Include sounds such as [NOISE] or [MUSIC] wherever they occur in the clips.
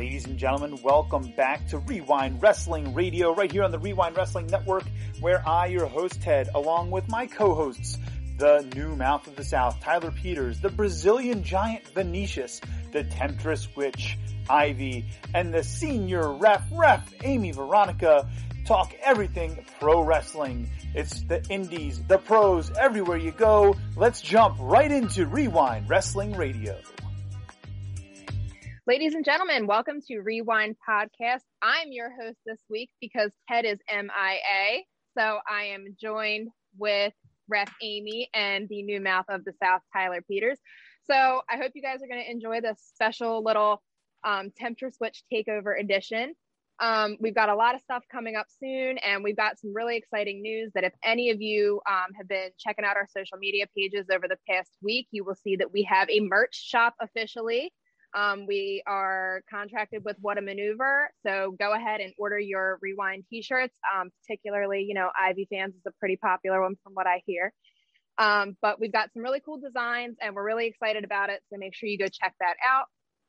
Ladies and gentlemen, welcome back to Rewind Wrestling Radio right here on the Rewind Wrestling Network, where I, your host Ted, along with my co-hosts, the new mouth of the South, Tyler Peters, the Brazilian giant Vinicius, the Temptress Witch, Ivy, and the senior ref, ref, Amy Veronica, talk everything pro wrestling. It's the indies, the pros, everywhere you go. Let's jump right into Rewind Wrestling Radio. Ladies and gentlemen, welcome to Rewind Podcast. I'm your host this week because Ted is MIA. So I am joined with Ref Amy and the new mouth of the South, Tyler Peters. So I hope you guys are going to enjoy this special little um, Temptress Witch Takeover edition. Um, we've got a lot of stuff coming up soon, and we've got some really exciting news that if any of you um, have been checking out our social media pages over the past week, you will see that we have a merch shop officially. Um, we are contracted with What a Maneuver. So go ahead and order your Rewind t shirts. Um, particularly, you know, Ivy fans is a pretty popular one from what I hear. Um, but we've got some really cool designs and we're really excited about it. So make sure you go check that out.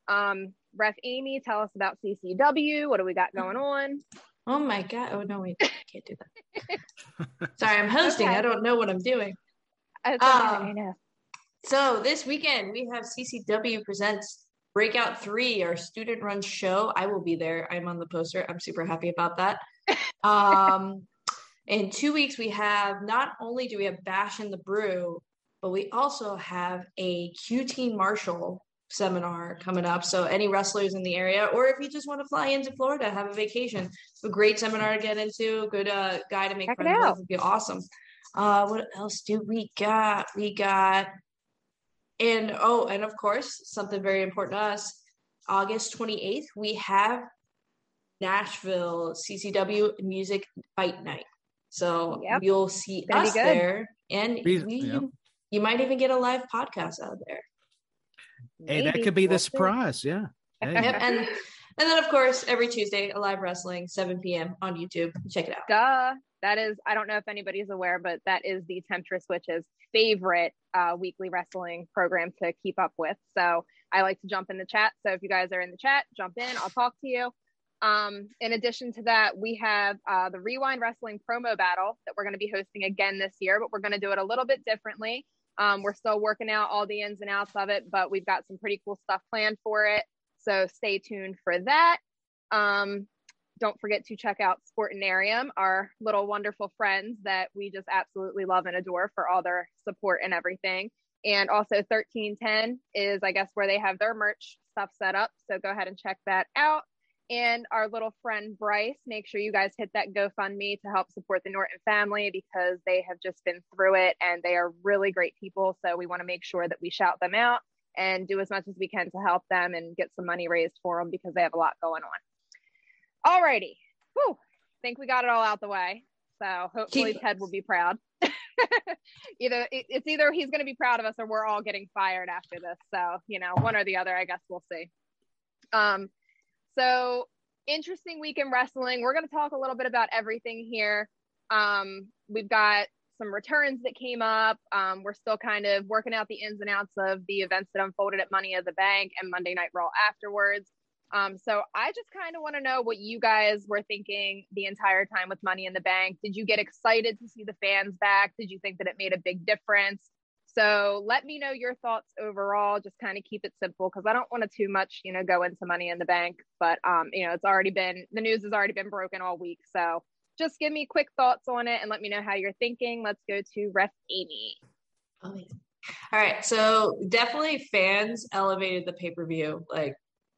Um, Ref Amy, tell us about CCW. What do we got going on? Oh my God. Oh, no, wait, I can't do that. [LAUGHS] Sorry, I'm hosting. Okay. I don't know what I'm doing. Okay, um. So this weekend we have CCW presents Breakout Three, our student run show. I will be there. I'm on the poster. I'm super happy about that. [LAUGHS] um, in two weeks, we have not only do we have Bash in the Brew, but we also have a Team Marshall seminar coming up. So any wrestlers in the area, or if you just want to fly into Florida, have a vacation, a great seminar to get into, good uh, guy to make Check friends with, would be awesome. Uh, what else do we got? We got and oh, and of course, something very important to us August 28th, we have Nashville CCW Music Fight Night. So yep. you'll see us there, and we, yep. you, you, might even get a live podcast out there. Hey, that could be the surprise. Yeah. [LAUGHS] Hey. Yep, and and then of course every Tuesday, a live wrestling, 7 p.m. on YouTube. Check it out. Duh. That is, I don't know if anybody's aware, but that is the Temptress Witch's favorite uh, weekly wrestling program to keep up with. So I like to jump in the chat. So if you guys are in the chat, jump in. I'll talk to you. Um, in addition to that, we have uh, the Rewind Wrestling promo battle that we're going to be hosting again this year, but we're going to do it a little bit differently. Um, we're still working out all the ins and outs of it, but we've got some pretty cool stuff planned for it. So stay tuned for that. Um, don't forget to check out Sportinarium, our little wonderful friends that we just absolutely love and adore for all their support and everything. And also 1310 is, I guess, where they have their merch stuff set up. So go ahead and check that out. And our little friend Bryce, make sure you guys hit that GoFundMe to help support the Norton family because they have just been through it and they are really great people. So we want to make sure that we shout them out and do as much as we can to help them and get some money raised for them because they have a lot going on. Alrighty. Whew. Think we got it all out the way. So hopefully Keep- Ted will be proud. [LAUGHS] either it's either he's going to be proud of us or we're all getting fired after this. So, you know, one or the other, I guess we'll see. Um, so interesting week in wrestling. We're going to talk a little bit about everything here. Um, we've got some returns that came up. Um, we're still kind of working out the ins and outs of the events that unfolded at Money of the Bank and Monday Night Raw afterwards. Um, so I just kind of want to know what you guys were thinking the entire time with Money in the Bank. Did you get excited to see the fans back? Did you think that it made a big difference? So let me know your thoughts overall. Just kind of keep it simple because I don't want to too much, you know, go into Money in the Bank. But um, you know, it's already been the news has already been broken all week. So just give me quick thoughts on it and let me know how you're thinking. Let's go to Ref Amy. All right, so definitely fans elevated the pay per view. Like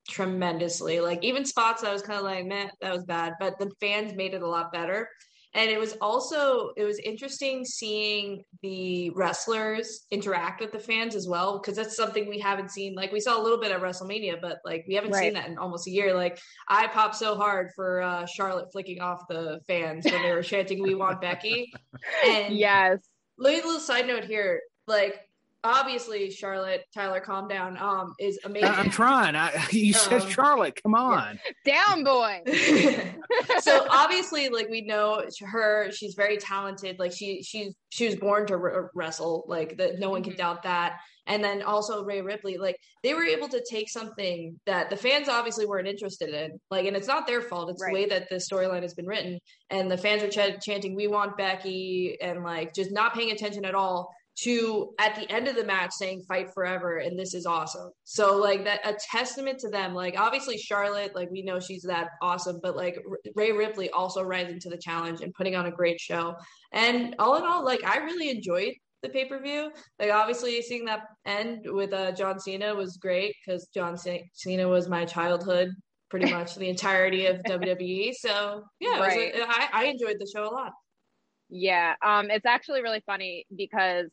tremendously. Like even spots I was kind of like, man, that was bad, but the fans made it a lot better. And it was also it was interesting seeing the wrestlers interact with the fans as well because that's something we haven't seen. Like we saw a little bit at WrestleMania, but like we haven't right. seen that in almost a year. Like I popped so hard for uh, Charlotte flicking off the fans when they were [LAUGHS] chanting "We want Becky." And yes, little, little side note here, like obviously Charlotte Tyler, calm down. Um, is amazing. I'm trying. I, [LAUGHS] you said um, Charlotte. Come on, yeah. down boy. [LAUGHS] so obviously, like we know her, she's very talented. Like she she's she was born to r- wrestle. Like that, no one can mm-hmm. doubt that. And then also Rhea Ripley, like they were able to take something that the fans obviously weren't interested in. Like, and it's not their fault. It's right. the way that the storyline has been written. And the fans are ch- chanting, "We want Becky," and like just not paying attention at all to at the end of the match saying fight forever and this is awesome. So like that a testament to them. Like obviously charlotte like we know she's that awesome but like Rhea ripley also rising to the challenge and putting on a great show. And all in all like i really enjoyed the pay-per-view. Like obviously seeing that end with uh john cena was great because john C- cena was my childhood pretty much the entirety of wwe so yeah right. was, I, I enjoyed the show a lot. Yeah um it's actually really funny because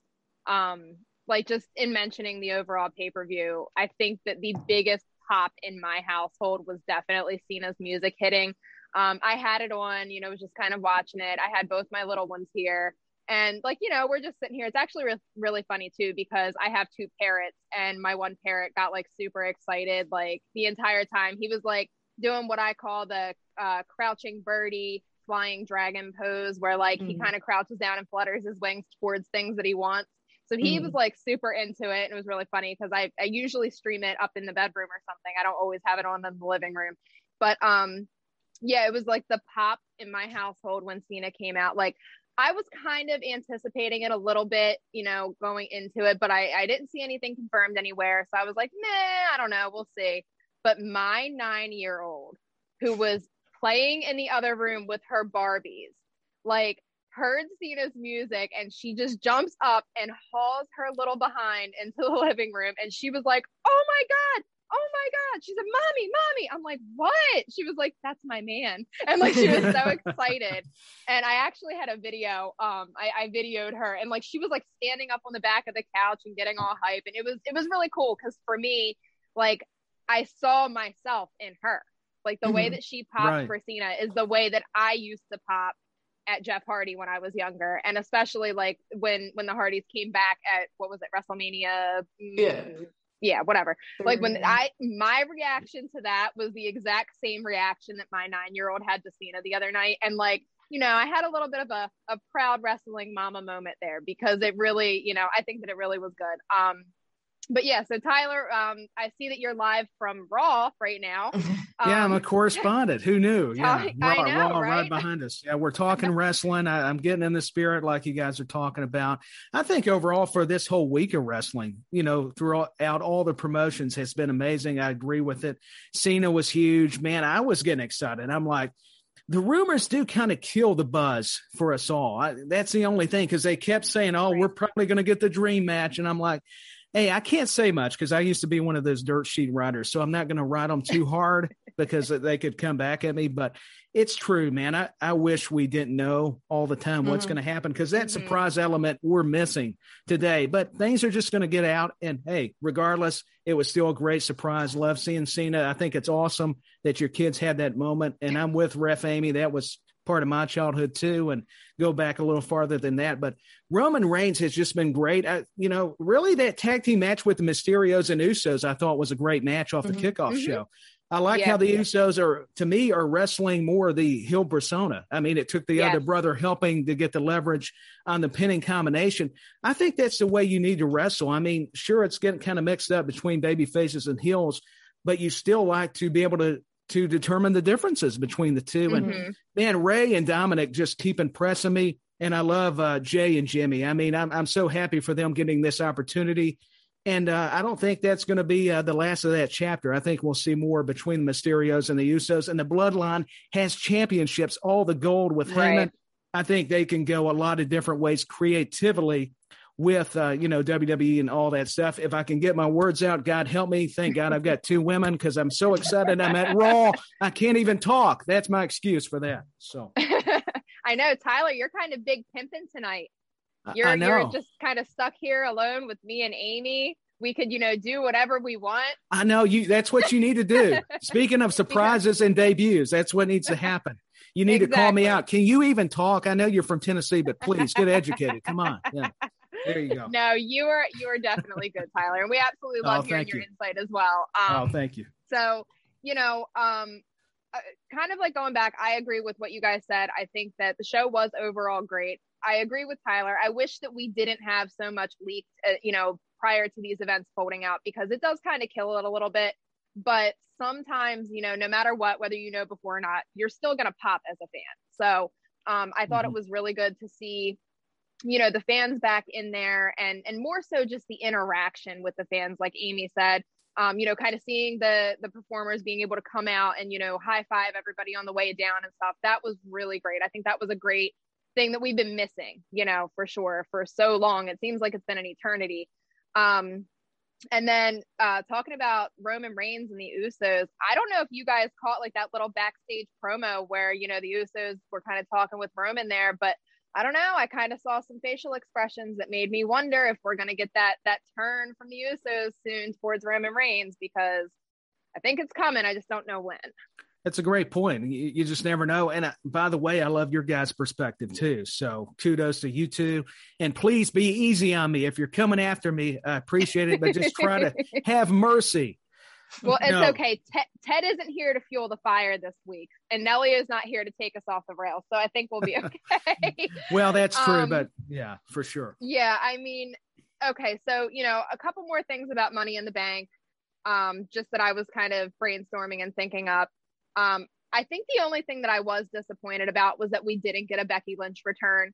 um like just in mentioning the overall pay-per-view i think that the biggest pop in my household was definitely cena's music hitting. Um i had it on you know was just kind of watching it. I had both my little ones here. And like you know we're just sitting here. It's actually re- really funny too because i have two parrots and my one parrot got like super excited like the entire time. He was like doing what i call the uh, crouching birdie flying dragon pose where like mm-hmm. he kind of crouches down and flutters his wings towards things that he wants so he mm. was like super into it. And it was really funny because I, I usually stream it up in the bedroom or something. I don't always have it on in the living room. But um yeah, it was like the pop in my household when Cena came out. Like I was kind of anticipating it a little bit, you know, going into it, but I, I didn't see anything confirmed anywhere. So I was like, nah, I don't know. We'll see. But my nine year old who was playing in the other room with her Barbies, like heard Cena's music and she just jumps up and hauls her little behind into the [LAUGHS] living room. And she was like, Oh my God, oh my God. She said, Mommy, Mommy. I'm like, What? She was like, That's my man. And like, she was so [LAUGHS] excited. And I actually had a video. Um, I, I videoed her and like, she was like standing up on the back of the couch and getting all hype. And it was, it was really cool because for me, like, I saw myself in her. Like the mm-hmm. way that she popped right. for Cena is the way that I used to pop at Jeff Hardy when I was younger, and especially like when when the Hardys came back at what was it WrestleMania? Yeah, yeah, whatever. Like when I my reaction to that was the exact same reaction that my nine year old had to Cena the other night, and like you know I had a little bit of a a proud wrestling mama moment there because it really you know I think that it really was good. Um, but yeah, so Tyler, um, I see that you're live from Raw right now. Um, [LAUGHS] yeah, I'm a correspondent. Who knew? [LAUGHS] Yeah, Raw, know, Raw right? right? behind us. Yeah, we're talking [LAUGHS] wrestling. I, I'm getting in the spirit like you guys are talking about. I think overall for this whole week of wrestling, you know, throughout all the promotions has been amazing. I agree with it. Cena was huge. Man, I was getting excited. I'm like, the rumors do kind of kill the buzz for us all. I, that's the only thing because they kept saying, "Oh, right. we're probably going to get the dream match," and I'm like, Hey, I can't say much because I used to be one of those dirt sheet writers, so I'm not going to write them too hard [LAUGHS] because they could come back at me. But it's true, man. I, I wish we didn't know all the time what's mm-hmm. going to happen because that mm-hmm. surprise element we're missing today. But things are just going to get out. And hey, regardless, it was still a great surprise. Love seeing Cena. I think it's awesome that your kids had that moment. And I'm with Ref Amy. That was part of my childhood too, and go back a little farther than that. But Roman Reigns has just been great. I, you know, really that tag team match with the Mysterios and Usos, I thought was a great match off the mm-hmm. kickoff mm-hmm. show. I like yeah, how the yeah. Usos are, to me, are wrestling more the heel persona. I mean, it took the other brother helping to get the leverage on the pinning combination. I think that's the way you need to wrestle. I mean, sure, it's getting kind of mixed up between baby faces and heels, but you still like to be able to to determine the differences between the 2 mm-hmm. And man, Rey and Dominik just keep impressing me. And I love uh, Jey and Jimmy. I mean, I'm I'm so happy for them getting this opportunity. And uh, I don't think that's going to be uh, the last of that chapter. I think we'll see more between the Mysterios and the Usos. And the Bloodline has championships, all the gold with right. Heyman. I think they can go a lot of different ways creatively with uh, you know WWE and all that stuff. If I can get my words out, God help me. Thank God I've got two women because I'm so excited. I'm at Raw. I can't even talk. That's my excuse for that. So [LAUGHS] I know Tyler, you're kind of big pimping tonight. You're you're just kind of stuck here alone with me and Amy. We could, you know, do whatever we want. I know you. That's what you need to do. [LAUGHS] Speaking of surprises and debuts, that's what needs to happen. You need exactly. to call me out. Can you even talk? I know you're from Tennessee, but please get educated. Come on. Yeah. There you go. No, you are you are definitely good, Tyler, and we absolutely love oh, hearing your you. insight as well. Um, oh, thank you. So, you know, um, uh, kind of like going back, I agree with what you guys said. I think that the show was overall great. I agree with Tyler. I wish that we didn't have so much leaked, uh, you know, prior to these events folding out because it does kind of kill it a little bit. But sometimes, you know, no matter what, whether you know before or not, you're still going to pop as a fan. So um, I thought mm-hmm. it was really good to see, you know, the fans back in there and and more so just the interaction with the fans, like Amy said. Um, you know, kind of seeing the the performers being able to come out and you know high five everybody on the way down and stuff. That was really great. I think that was a great thing that we've been missing, you know, for sure for so long. It seems like it's been an eternity. Um, and then uh, talking about Roman Reigns and the Usos, I don't know if you guys caught like that little backstage promo where you know the Usos were kind of talking with Roman there, but I don't know. I kind of saw some facial expressions that made me wonder if we're going to get that that turn from the Usos soon towards Roman Reigns because I think it's coming. I just don't know when. That's a great point. You, you just never know. And uh, by the way, I love your guys' perspective too. So kudos to you two. And please be easy on me if you're coming after me. I appreciate it, but just try to [LAUGHS] have mercy. Well, it's no. okay. Ted, Ted isn't here to fuel the fire this week, and Nelly is not here to take us off the rails. So I think we'll be [LAUGHS] okay. well, that's true, um, but yeah, for sure. Yeah, I mean, okay. So you know, a couple more things about Money in the Bank, um, just that I was kind of brainstorming and thinking up. Um, I think the only thing that I was disappointed about was that we didn't get a Becky Lynch return.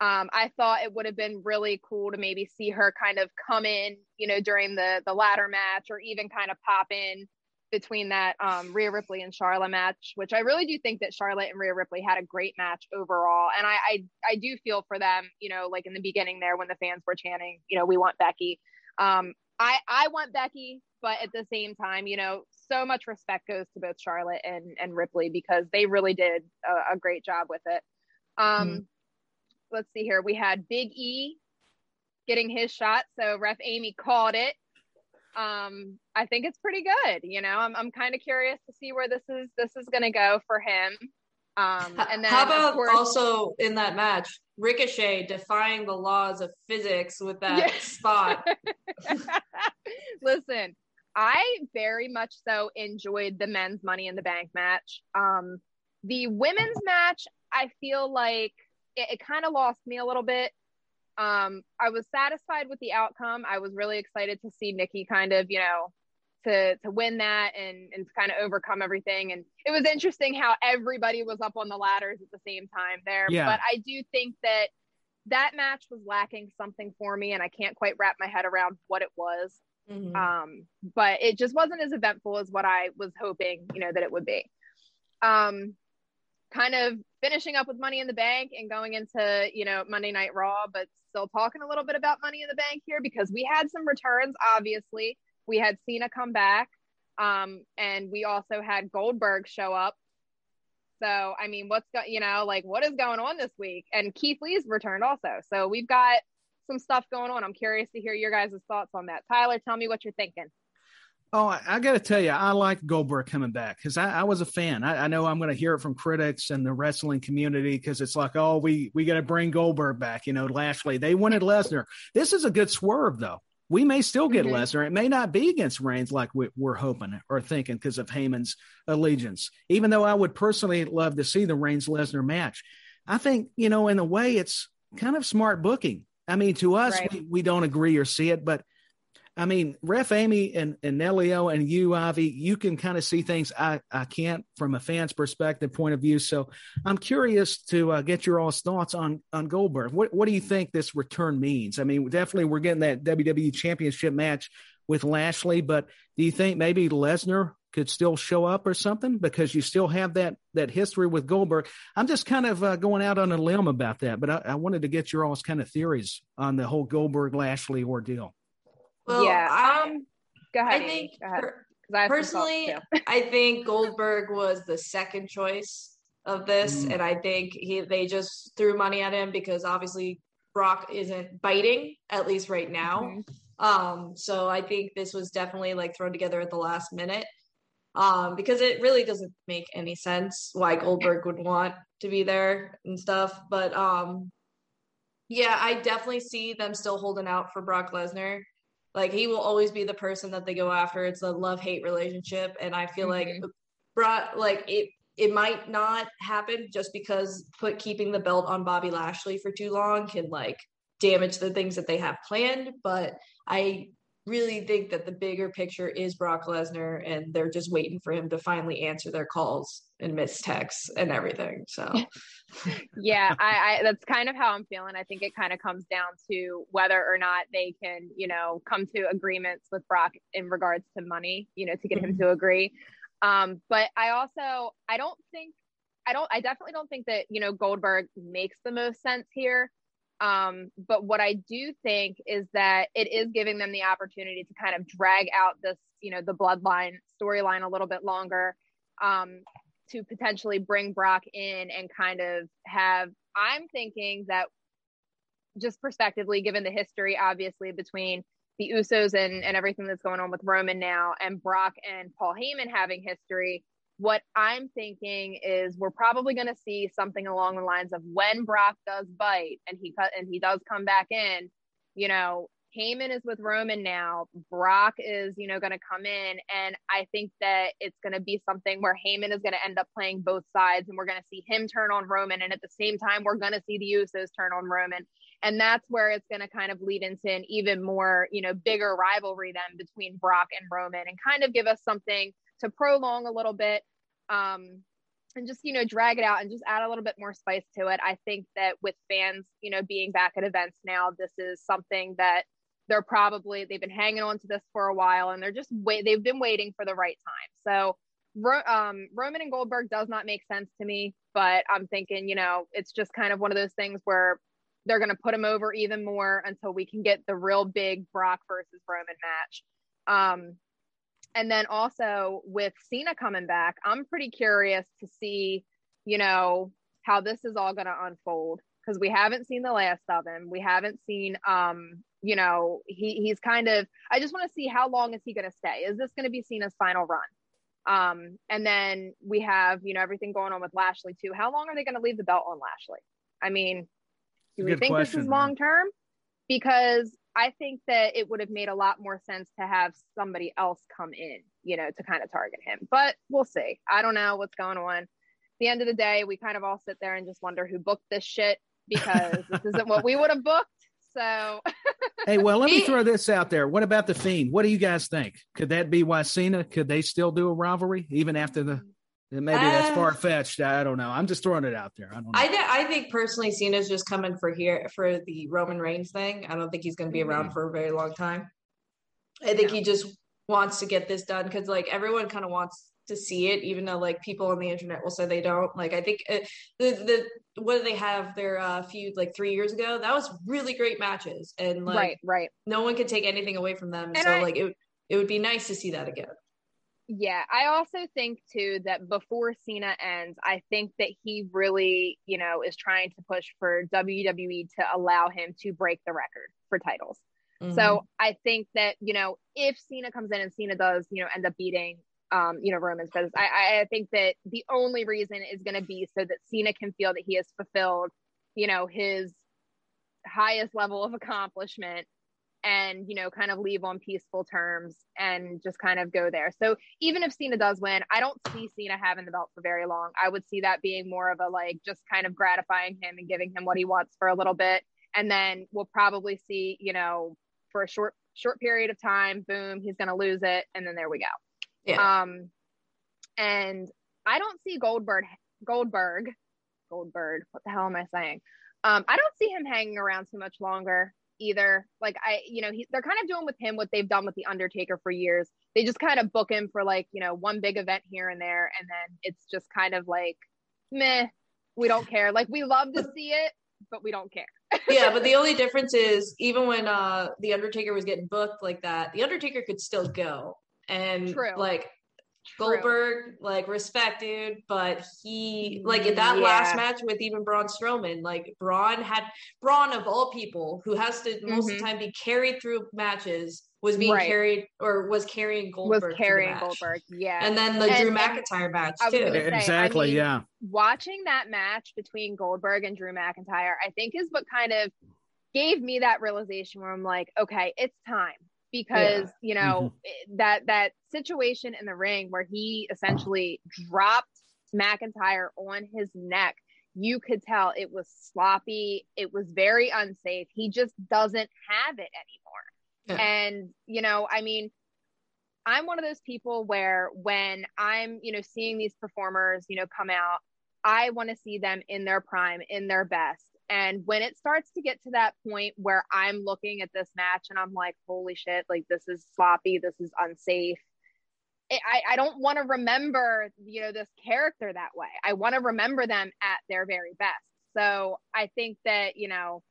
Um, I thought it would have been really cool to maybe see her kind of come in, you know, during the the ladder match, or even kind of pop in between that um, Rhea Ripley and Charlotte match, which I really do think that Charlotte and Rhea Ripley had a great match overall, and I I, I do feel for them, you know, like in the beginning there when the fans were chanting, you know, we want Becky. Um, I I want Becky, but at the same time, you know, so much respect goes to both Charlotte and and Ripley because they really did a, a great job with it. Um, mm-hmm. Let's see here. We had Big E getting his shot, so Ref Amy called it. Um, I think it's pretty good. You know, I'm I'm kind of curious to see where this is this is going to go for him. Um, and then how about course, also in that match, Ricochet defying the laws of physics with that yeah. spot? [LAUGHS] [LAUGHS] Listen, I very much so enjoyed the men's Money in the Bank match. Um, the women's match, I feel like it, it kind of lost me a little bit. Um, I was satisfied with the outcome. I was really excited to see Nikki kind of, you know, to to win that and and to kind of overcome everything. And it was interesting how everybody was up on the ladders at the same time there. Yeah. But I do think that that match was lacking something for me, and I can't quite wrap my head around what it was. Mm-hmm. Um, but it just wasn't as eventful as what I was hoping, you know, that it would be. Um, kind of finishing up with Money in the Bank and going into, you know, Monday Night Raw, but still talking a little bit about Money in the Bank here because we had some returns, obviously. We had Cena come back, um, and we also had Goldberg show up. So, I mean, what's go- you know, like what is going on this week? And Keith Lee's returned also. So we've got some stuff going on. I'm curious to hear your guys' thoughts on that. Tyler, tell me what you're thinking. Oh, I, I got to tell you, I like Goldberg coming back because I, I, was a fan. I, I know I'm going to hear it from critics and the wrestling community because it's like, oh, we we got to bring Goldberg back. You know, Lashley. They wanted Lesnar. This is a good swerve, though. We may still get mm-hmm. Lesnar. It may not be against Reigns like we, are hoping or thinking because of Heyman's allegiance. Even though I would personally love to see the Reigns Lesnar match, I think you know, in a way, it's kind of smart booking I mean, to us, right. we, we don't agree or see it, but I mean, Ref Amy and, and Nelio and you, Avi, you can kind of see things I, I can't from a fan's perspective point of view. So I'm curious to uh, get your all's thoughts on, on Goldberg. What, what do you think this return means? I mean, definitely we're getting that WWE championship match with Lashley, but do you think maybe Lesnar could still show up or something because you still have that that history with Goldberg. I'm just kind of uh, going out on a limb about that, but I, I, wanted to get your all's kind of theories on the whole Goldberg Lashley ordeal. Well, yeah, um, go ahead. I think per- personally, [LAUGHS] I think Goldberg was the second choice of this, mm. and I think he they just threw money at him because obviously Brock isn't biting at least right now. Mm-hmm. Um, so I think this was definitely like thrown together at the last minute um, because it really doesn't make any sense why Goldberg would want to be there and stuff. But um, Yeah, I definitely see them still holding out for Brock Lesnar. Like he will always be the person that they go after. It's a love hate relationship, and I feel mm-hmm. like brought like it, it might not happen just because put keeping the belt on Bobby Lashley for too long can like damage the things that they have planned. But I really think that the bigger picture is Brock Lesnar, and they're just waiting for him to finally answer their calls and miss texts and everything. So, [LAUGHS] yeah, I, I, that's kind of how I'm feeling. I think it kind of comes down to whether or not they can, you know, come to agreements with Brock in regards to money, you know, to get mm-hmm. him to agree. Um, but I also, I don't think, I don't, I definitely don't think that you know Goldberg makes the most sense here. Um, but what I do think is that it is giving them the opportunity to kind of drag out this, you know, the bloodline storyline a little bit longer, um, to potentially bring Brock in and kind of have. I'm thinking that just prospectively, given the history, obviously between the Usos and and everything that's going on with Roman now, and Brock and Paul Heyman having history, what I'm thinking is we're probably going to see something along the lines of when Brock does bite and he cut and he does come back in, you know, Heyman is with Roman now. Brock is, you know, going to come in. And I think that it's going to be something where Heyman is going to end up playing both sides and we're going to see him turn on Roman. And at the same time, we're going to see the Usos turn on Roman. And that's where it's going to kind of lead into an even more, you know, bigger rivalry then between Brock and Roman and kind of give us something to prolong a little bit um, and just you know drag it out and just add a little bit more spice to it. I think that with fans you know being back at events now this is something that they're probably they've been hanging on to this for a while and they're just wait they've been waiting for the right time. So um, roman and goldberg does not make sense to me but i'm thinking you know it's just kind of one of those things where they're going to put him over even more until we can get the real big brock versus roman match. Um, and then also with Cena coming back, I'm pretty curious to see, you know, how this is all going to unfold because we haven't seen the last of him. We haven't seen, um, you know, he he's kind of. I just want to see how long is he going to stay? Is this going to be Cena's final run? Um, and then we have, you know, everything going on with Lashley too. How long are they going to leave the belt on Lashley? I mean, do we think question, this is long term? Because I think that it would have made a lot more sense to have somebody else come in, you know, to kind of target him. But we'll see. I don't know what's going on. At the end of the day, we kind of all sit there and just wonder who booked this shit because this isn't what we would have booked. So, [LAUGHS] hey, well, let me throw this out there. What about the Fiend? What do you guys think? Could that be why Cena? Could they still do a rivalry even after the Maybe that's uh, far fetched. I don't know. I'm just throwing it out there. I don't know. I, th- I think personally, Cena's just coming for here for the Roman Reigns thing. I don't think he's going to be around mm-hmm. for a very long time. I think he just wants to get this done because like everyone kind of wants to see it, even though like people on the internet will say they don't. Like I think uh, the the what do they have their uh, feud like three years ago? That was really great matches, and like right, right. No one could take anything away from them. And so I, like it it would be nice to see that again. Yeah, I also think too that before Cena ends, I think that he really, you know, is trying to push for WWE to allow him to break the record for titles. Mm-hmm. So I think that, you know, if Cena comes in and Cena does, you know, end up beating um, you know, Roman's business, I, I think that the only reason is gonna be so that Cena can feel that he has fulfilled, you know, his highest level of accomplishment and you know kind of leave on peaceful terms and just kind of go there. So even if cena does win i don't see cena having the belt for very long. I would see that being more of a like just kind of gratifying him and giving him what he wants for a little bit. And then we'll probably see you know for a short short period of time boom he's going to lose it and then there we go. Yeah. um and i don't see goldberg goldberg goldberg what the hell am i saying? Um i don't see him hanging around too much longer either. Like I, you know, he, they're kind of doing with him what they've done with the Undertaker for years. They just kind of book him for like you know one big event here and there, and then it's just kind of like meh. We don't care. Like we love to see it, but we don't care. [LAUGHS] yeah, but the only difference is even when uh the Undertaker was getting booked like that, the Undertaker could still go. And True. like True. Goldberg, like respect, dude, but he like in that yeah. last match with even Braun Strowman, like Braun had Braun of all people who has to most mm-hmm. of the mm-hmm. time be carried through matches was being right. carried or was carrying Goldberg. Was carrying Goldberg, yeah. And then the and, Drew McIntyre match too. Say, exactly, I mean, yeah. Watching that match between Goldberg and Drew McIntyre, I think is what kind of gave me that realization where I'm like, okay, it's time because yeah. you know mm-hmm. that that situation in the ring where he essentially dropped McIntyre on his neck you could tell it was sloppy it was very unsafe he just doesn't have it anymore yeah. and you know i mean i'm one of those people where when i'm you know seeing these performers you know come out i want to see them in their prime in their best and when it starts to get to that point where I'm looking at this match and I'm like, holy shit, like this is sloppy, this is unsafe. I, I don't want to remember, you know, this character that way. I want to remember them at their very best. So I think that, you know,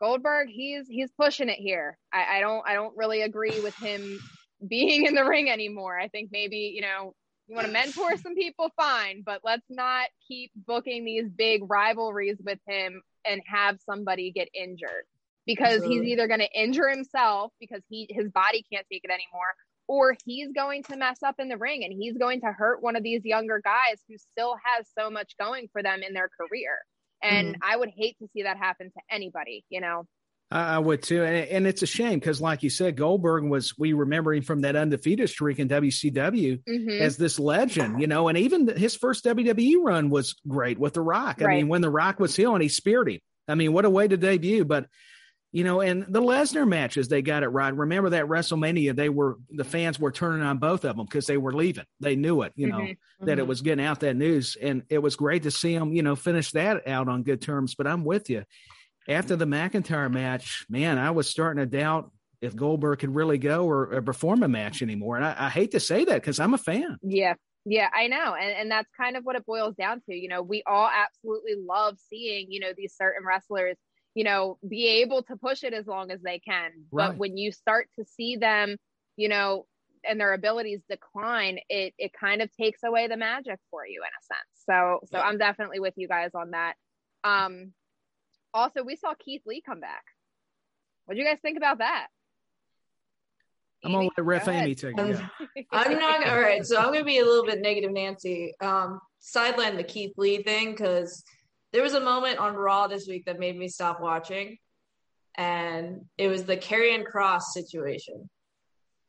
Goldberg, he's he's pushing it here. I, I don't I don't really agree with him [LAUGHS] being in the ring anymore. I think maybe, you know, you want to mentor some people, fine, but let's not keep booking these big rivalries with him and have somebody get injured because he's either going to injure himself because he his body can't take it anymore or he's going to mess up in the ring and he's going to hurt one of these younger guys who still has so much going for them in their career. And mm-hmm. I would hate to see that happen to anybody, you know. I would too, and, and it's a shame because, like you said, Goldberg was we remember him from that undefeated streak in WCW mm-hmm. as this legend, you know, and even his first WWE run was great with The Rock. I mean, when The Rock was healing, he speared him. I mean, what a way to debut! But you know, and the Lesnar matches, they got it right. Remember that WrestleMania, they were the fans were turning on both of them because they were leaving. They knew it, you know, mm-hmm. that mm-hmm. it was getting out that news, and it was great to see them, you know, finish that out on good terms. But I'm with you after the McIntyre match, man, I was starting to doubt if Goldberg could really go or, or perform a match anymore. And I, I hate to say that because I'm a fan. Yeah. Yeah, I know. And and that's kind of what it boils down to. You know, we all absolutely love seeing, you know, these certain wrestlers, you know, be able to push it as long as they can. Right. But when you start to see them, you know, and their abilities decline, it it kind of takes away the magic for you in a sense. So so yeah. I'm definitely with you guys on that. Um also, we saw Keith Lee come back. What do you guys think about that? I'm gonna let Ref Amy take it. [LAUGHS] I'm not all right. So I'm gonna be a little bit negative, Nancy. Um, sideline the Keith Lee thing because there was a moment on Raw this week that made me stop watching, and it was the Karrion Kross situation.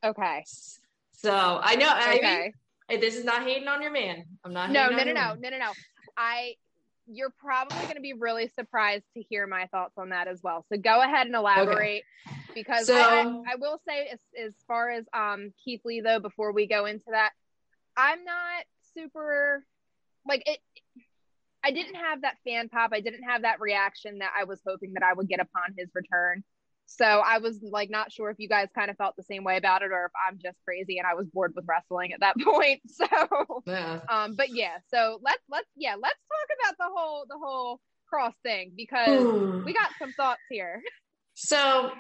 Okay. So I know. Okay. I mean, this is not hating on your man. I'm not. No, no, no, no, no, no, no. I you're probably going to be really surprised to hear my thoughts on that as well. So go ahead and elaborate okay. because so, I, I, will say as, as far as um, Keith Lee though, before we go into that, I'm not super like it. I didn't have that fan pop. I didn't have that reaction that I was hoping that I would get upon his return. So I was like not sure if you guys kind of felt the same way about it or if I'm just crazy and I was bored with wrestling at that [LAUGHS] point. So yeah. um but yeah, so let's let's yeah, let's talk about the whole the whole Kross thing because we got some thoughts here. So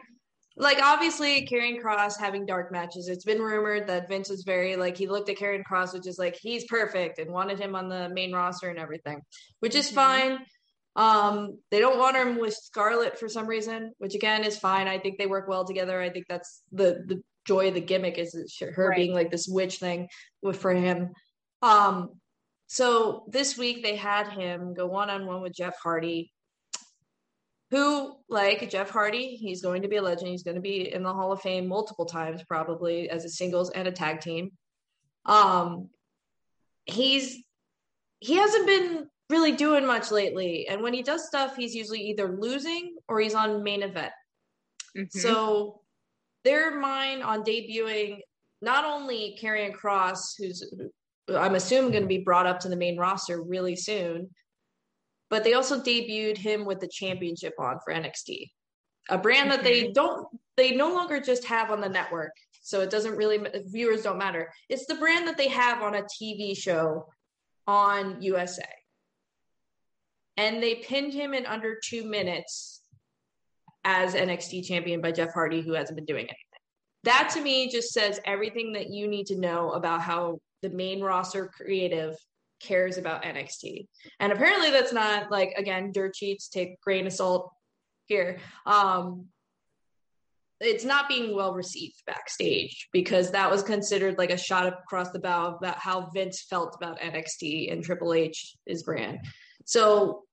like obviously Karrion Kross having dark matches. It's been rumored that Vince was very like he looked at Karrion Kross, which is like he's perfect and wanted him on the main roster and everything, which is mm-hmm. fine. Um, they don't want him with Scarlett for some reason, which again is fine. I think they work well together. I think that's the the joy of the gimmick is her right. being like this witch thing with for him. Um, so this week they had him go one on one with Jeff Hardy, who, like Jeff Hardy, he's going to be a legend. He's going to be in the Hall of Fame multiple times, probably as a singles and a tag team. Um, he's he hasn't been really doing much lately. And when he does stuff, he's usually either losing or he's on main event. Mm-hmm. So their mind on debuting not only Karrion Kross, who's I'm assuming going to be brought up to the main roster really soon, but they also debuted him with the championship on for NXT, a brand that they mm-hmm. don't they no longer just have on the network. So it doesn't really viewers don't matter. It's the brand that they have on a TV show on USA and they pinned him in under two minutes as NXT champion by Jeff Hardy, who hasn't been doing anything. That to me just says everything that you need to know about how the main roster creative cares about NXT. And apparently that's not like again, dirt sheets, take grain of salt here. Um it's not being well received backstage because that was considered like a shot across the bow about how Vince felt about NXT and Triple H, his brand. So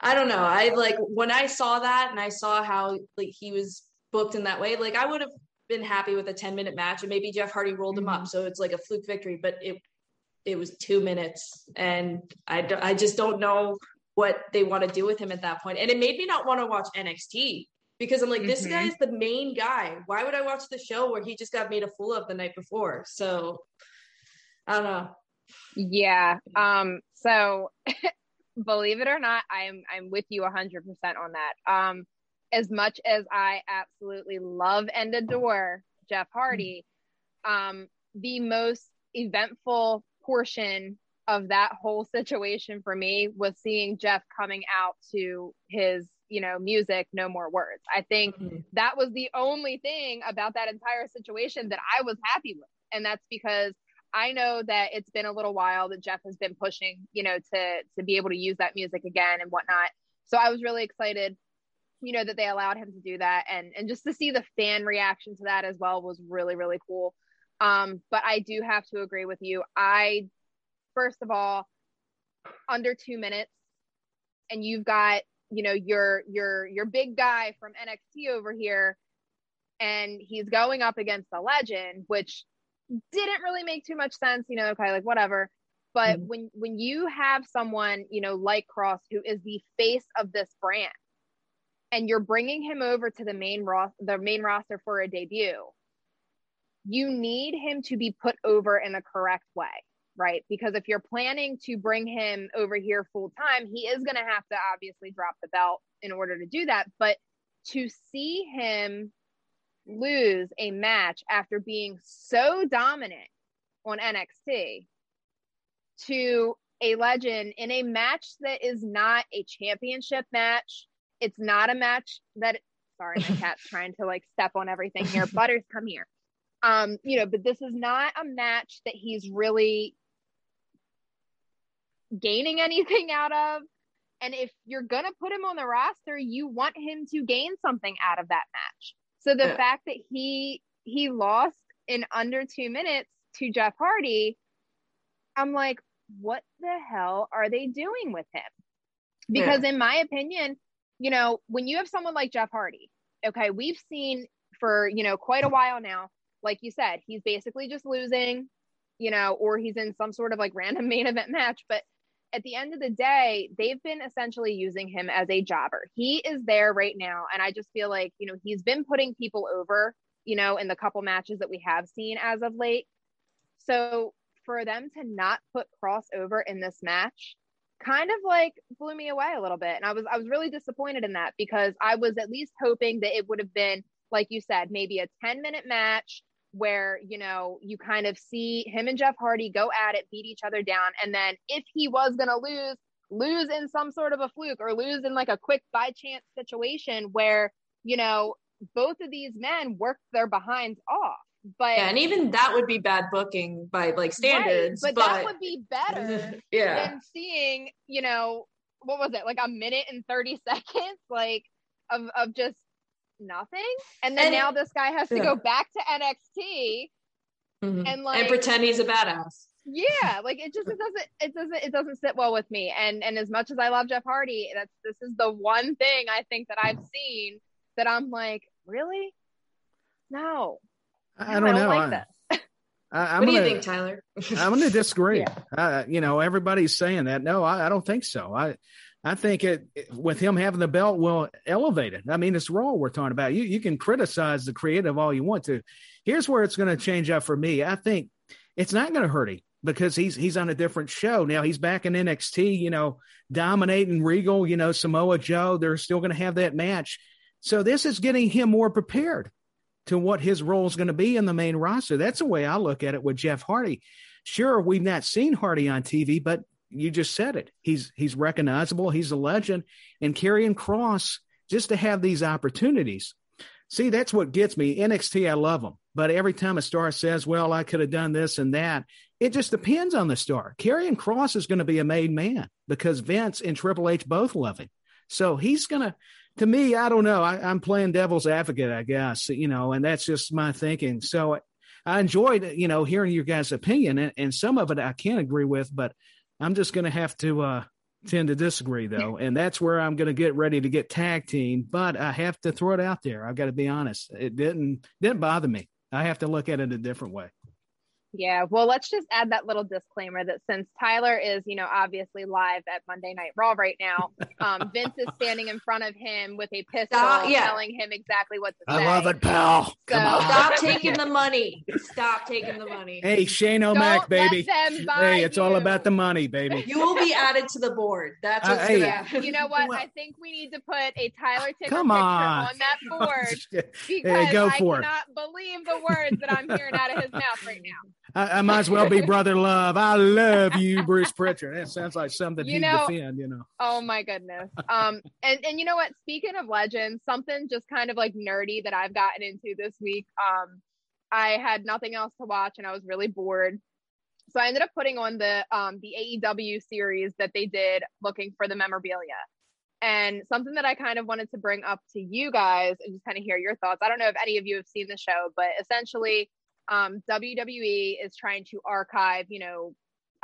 I don't know. I like when I saw that and I saw how like he was booked in that way, like I would have been happy with a 10 minute match and maybe Jeff Hardy rolled mm-hmm. him up. Mm-hmm. So it's like a fluke victory, but it it was two minutes and I, I just don't know what they want to do with him at that point. And it made me not want to watch NXT because I'm like, mm-hmm. this guy is the main guy. Why would I watch the show where he just got made a fool of the night before? So I don't know. Yeah. Um, so [LAUGHS] believe it or not, I'm I'm with you hundred percent on that. Um, as much as I absolutely love and adore Jeff Hardy, um, the most eventful portion of that whole situation for me was seeing Jeff coming out to his, you know, music, no more words. I think mm-hmm. that was the only thing about that entire situation that I was happy with. And that's because I know that it's been a little while that Jeff has been pushing, you know, to to be able to use that music again and whatnot. So I was really excited, you know, that they allowed him to do that and and just to see the fan reaction to that as well was really really cool. Um, but I do have to agree with you. I first of all, under two minutes, and you've got you know your your your big guy from NXT over here, and he's going up against a legend, which didn't really make too much sense, you know, okay, like whatever. But mm-hmm. when when you have someone, you know, like Kross who is the face of this brand and you're bringing him over to the main ro- the main roster for a debut, you need him to be put over in the correct way, right? Because if you're planning to bring him over here full time, he is going to have to obviously drop the belt in order to do that, but to see him lose a match after being so dominant on NXT to a legend in a match that is not a championship match. It's not a match that sorry, my [LAUGHS] cat's trying to like step on everything here. [LAUGHS] Butters, come here. Um, you know, but this is not a match that he's really gaining anything out of. And if you're gonna put him on the roster, you want him to gain something out of that match. So the yeah. fact that he he lost in under two minutes to Jeff Hardy, I'm like, what the hell are they doing with him? Because yeah. in my opinion, you know, when you have someone like Jeff Hardy, okay, we've seen for, you know, quite a while now, like you said, he's basically just losing, you know, or he's in some sort of like random main event match, but at the end of the day, they've been essentially using him as a jobber. He is there right now. And I just feel like, you know, he's been putting people over, you know, in the couple matches that we have seen as of late. So for them to not put Kross over in this match kind of like blew me away a little bit. And I was I was really disappointed in that because I was at least hoping that it would have been, like you said, maybe a 10 minute match where you know you kind of see him and Jeff Hardy go at it, beat each other down, and then if he was gonna lose, lose in some sort of a fluke or lose in like a quick by chance situation where you know both of these men worked their behinds off. But yeah, and even that would be bad booking by like standards. Right, but, but, that would be better [LAUGHS] yeah. than seeing, you know, what was it, like a minute and 30 [LAUGHS] seconds, like of of just nothing. And then and, now this guy has to go back to NXT mm-hmm. and like and pretend he's a badass. Yeah, like it just it doesn't it doesn't it doesn't sit well with me. And and as much as I love Jeff Hardy, that's this is the one thing I think that I've seen that I'm like, really? No. I don't, I don't know. Like I, I, what do you think, Tyler? I'm going [LAUGHS] to disagree. Yeah. Uh, you know, everybody's saying that. No, I, I, don't think so. I I think it with him having the belt will elevate it. I mean, it's Raw we're talking about. You you can criticize the creative all you want to. Here's where it's going to change up for me. I think it's not going to hurt him because he's he's on a different show now. He's back in NXT. You know, dominating Regal. You know, Samoa Joe. They're still going to have that match. So this is getting him more prepared to what his role is going to be in the main roster. That's the way I look at it with Jeff Hardy. Sure, we've not seen Hardy on TV, but you just said it. He's he's recognizable. He's a legend. And Karrion Kross just to have these opportunities. See, that's what gets me. NXT, I love them. But every time a star says, well, I could have done this and that, it just depends on the star. Karrion Kross is going to be a made man because Vince and Triple H both love him. So he's going to, to me, I don't know. I, am playing devil's advocate, I guess, you know, and that's just my thinking. So I enjoyed, you know, hearing your guys' opinion, and, and some of it I can't agree with, but I'm just going to have to uh, tend to disagree though, and that's where I'm going to get ready to get tag team. But I have to throw it out there. I've got to be honest. It didn't didn't bother me. I have to look at it a different way. Yeah, well, let's just add that little disclaimer that since Tyler is, you know, obviously live at Monday Night Raw right now, um, [LAUGHS] Vince is standing in front of him with a pistol, stop, yeah. telling him exactly what to say. I love it, pal. So, stop [LAUGHS] taking the money. Stop taking the money. Hey, Shane O'Mac, baby. Hey, it's you. all about the money, baby. You will be added to the board. That's what's uh, hey, happen. You know what? I think we need to put a Tyler [LAUGHS] Ticker Come on. on that board because hey, go for I cannot it. believe the words that I'm hearing out of his mouth right now. I, I, might as well be brother love. I love you, Bruce Pritchard. That sounds like something you know, defend, you know. Oh my goodness. Um, and and you know what? Speaking of legends, something just kind of like nerdy that I've gotten into this week. Um, I had nothing else to watch and I was really bored. So I ended up putting on the um the A&E series that they did looking for the memorabilia. And something that I kind of wanted to bring up to you guys and just kind of hear your thoughts. I don't know if any of you have seen the show, but essentially um, WWE is trying to archive, you know,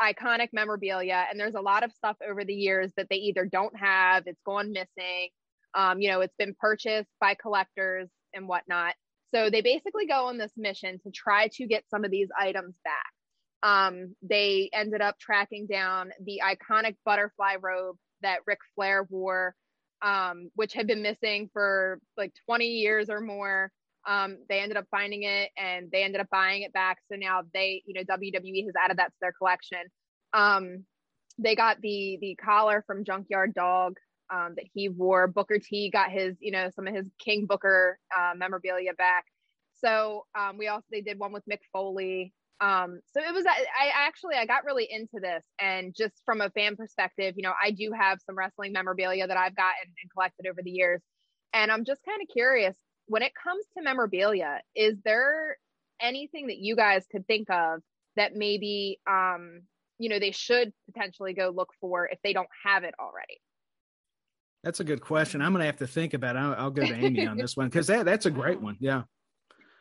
iconic memorabilia. And there's a lot of stuff over the years that they either don't have, it's gone missing, um, you know, it's been purchased by collectors and whatnot. So they basically go on this mission to try to get some of these items back. Um, they ended up tracking down the iconic butterfly robe that Ric Flair wore, um, which had been missing for like 20 years or more. Um, they ended up finding it and they ended up buying it back. So now they, you know, WWE has added that to their collection. Um, they got the the collar from Junkyard Dog um, that he wore. Booker T got his, you know, some of his King Booker uh, memorabilia back. So um, we also they did one with Mick Foley. Um, so it was I, I actually I got really into this and just from a fan perspective, you know, I do have some wrestling memorabilia that I've gotten and collected over the years. And I'm just kind of curious when it comes to memorabilia, is there anything that you guys could think of that maybe um, you know they should potentially go look for if they don't have it already? That's a good question. I'm going to have to think about it. I'll, I'll go to [LAUGHS] Amy on this one because that, that's a great one. Yeah.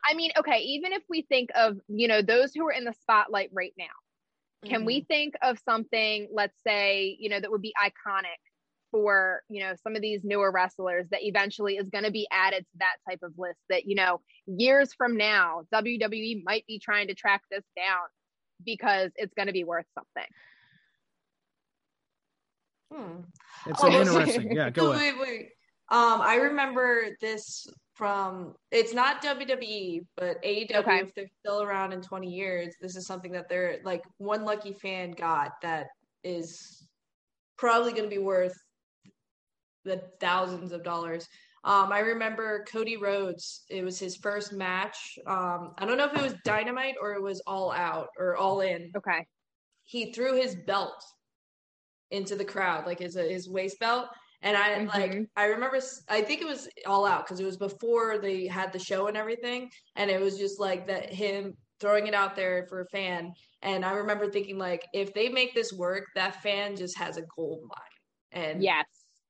I mean, okay, even if we think of, you know, those who are in the spotlight right now, can mm-hmm. we think of something, let's say, you know, that would be iconic for you know some of these newer wrestlers that eventually is going to be added to that type of list that you know years from now WWE might be trying to track this down because it's going to be worth something. Hmm. It's oh, interesting. Yeah, go wait, ahead. Wait, wait. Um, I remember this from it's not WWE, but AEW. Okay. If they're still around in 20 years, this is something that they're like one lucky fan got that is probably going to be worth the thousands of dollars. Um, I remember Cody Rhodes. It was his first match. Um, I don't know if it was Dynamite or it was All Out or All In. Okay. He threw his belt into the crowd, like his his waist belt, and I mm-hmm. like I remember. I think it was All Out because it was before they had the show and everything, and it was just like that him throwing it out there for a fan. And I remember thinking like, if they make this work, that fan just has a gold mine. And yes,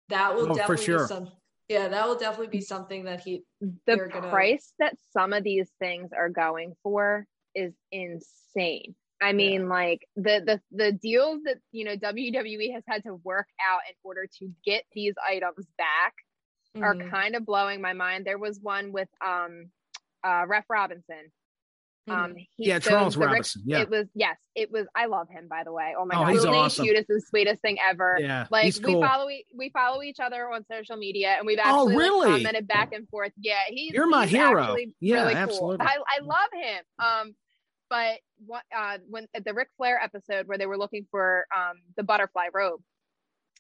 that will oh, definitely sure. be some yeah that will definitely be something that he the price gonna... that some of these things are going for is insane i mean yeah. like the the the deals that you know wwe has had to work out in order to get these items back mm-hmm. are kind of blowing my mind there was one with um uh ref robinson um, mm-hmm. he, yeah, so Charles Robinson. Yeah, it was yes, it was. I love him by the way. Oh my oh, god, he's awesome. cutest and sweetest thing ever. Yeah, like we cool. follow we follow each other on social media, and we've oh, actually oh, really? like, commented back and forth. Yeah, he's you're my he's hero. Yeah, really absolutely. Cool. I I love him. Um, but what uh when at the Ric Flair episode where they were looking for um the butterfly robe,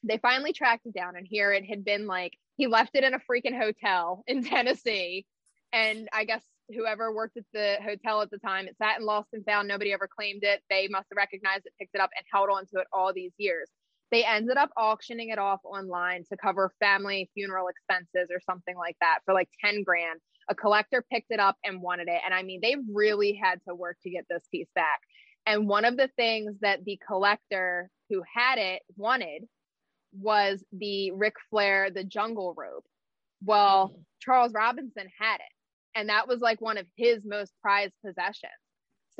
they finally tracked it down, and here it had been like he left it in a freaking hotel in [LAUGHS] Tennessee, and I guess whoever worked at the hotel at the time. It sat and lost and found. Nobody ever claimed it. They must have recognized it, picked it up, and held on to it all these years. They ended up auctioning it off online to cover family funeral expenses or something like that for like 10 grand. A collector picked it up and wanted it. And I mean, they really had to work to get this piece back. And one of the things that the collector who had it wanted was the Ric Flair, the jungle rope. Well. Charles Robinson had it and that was like one of his most prized possessions.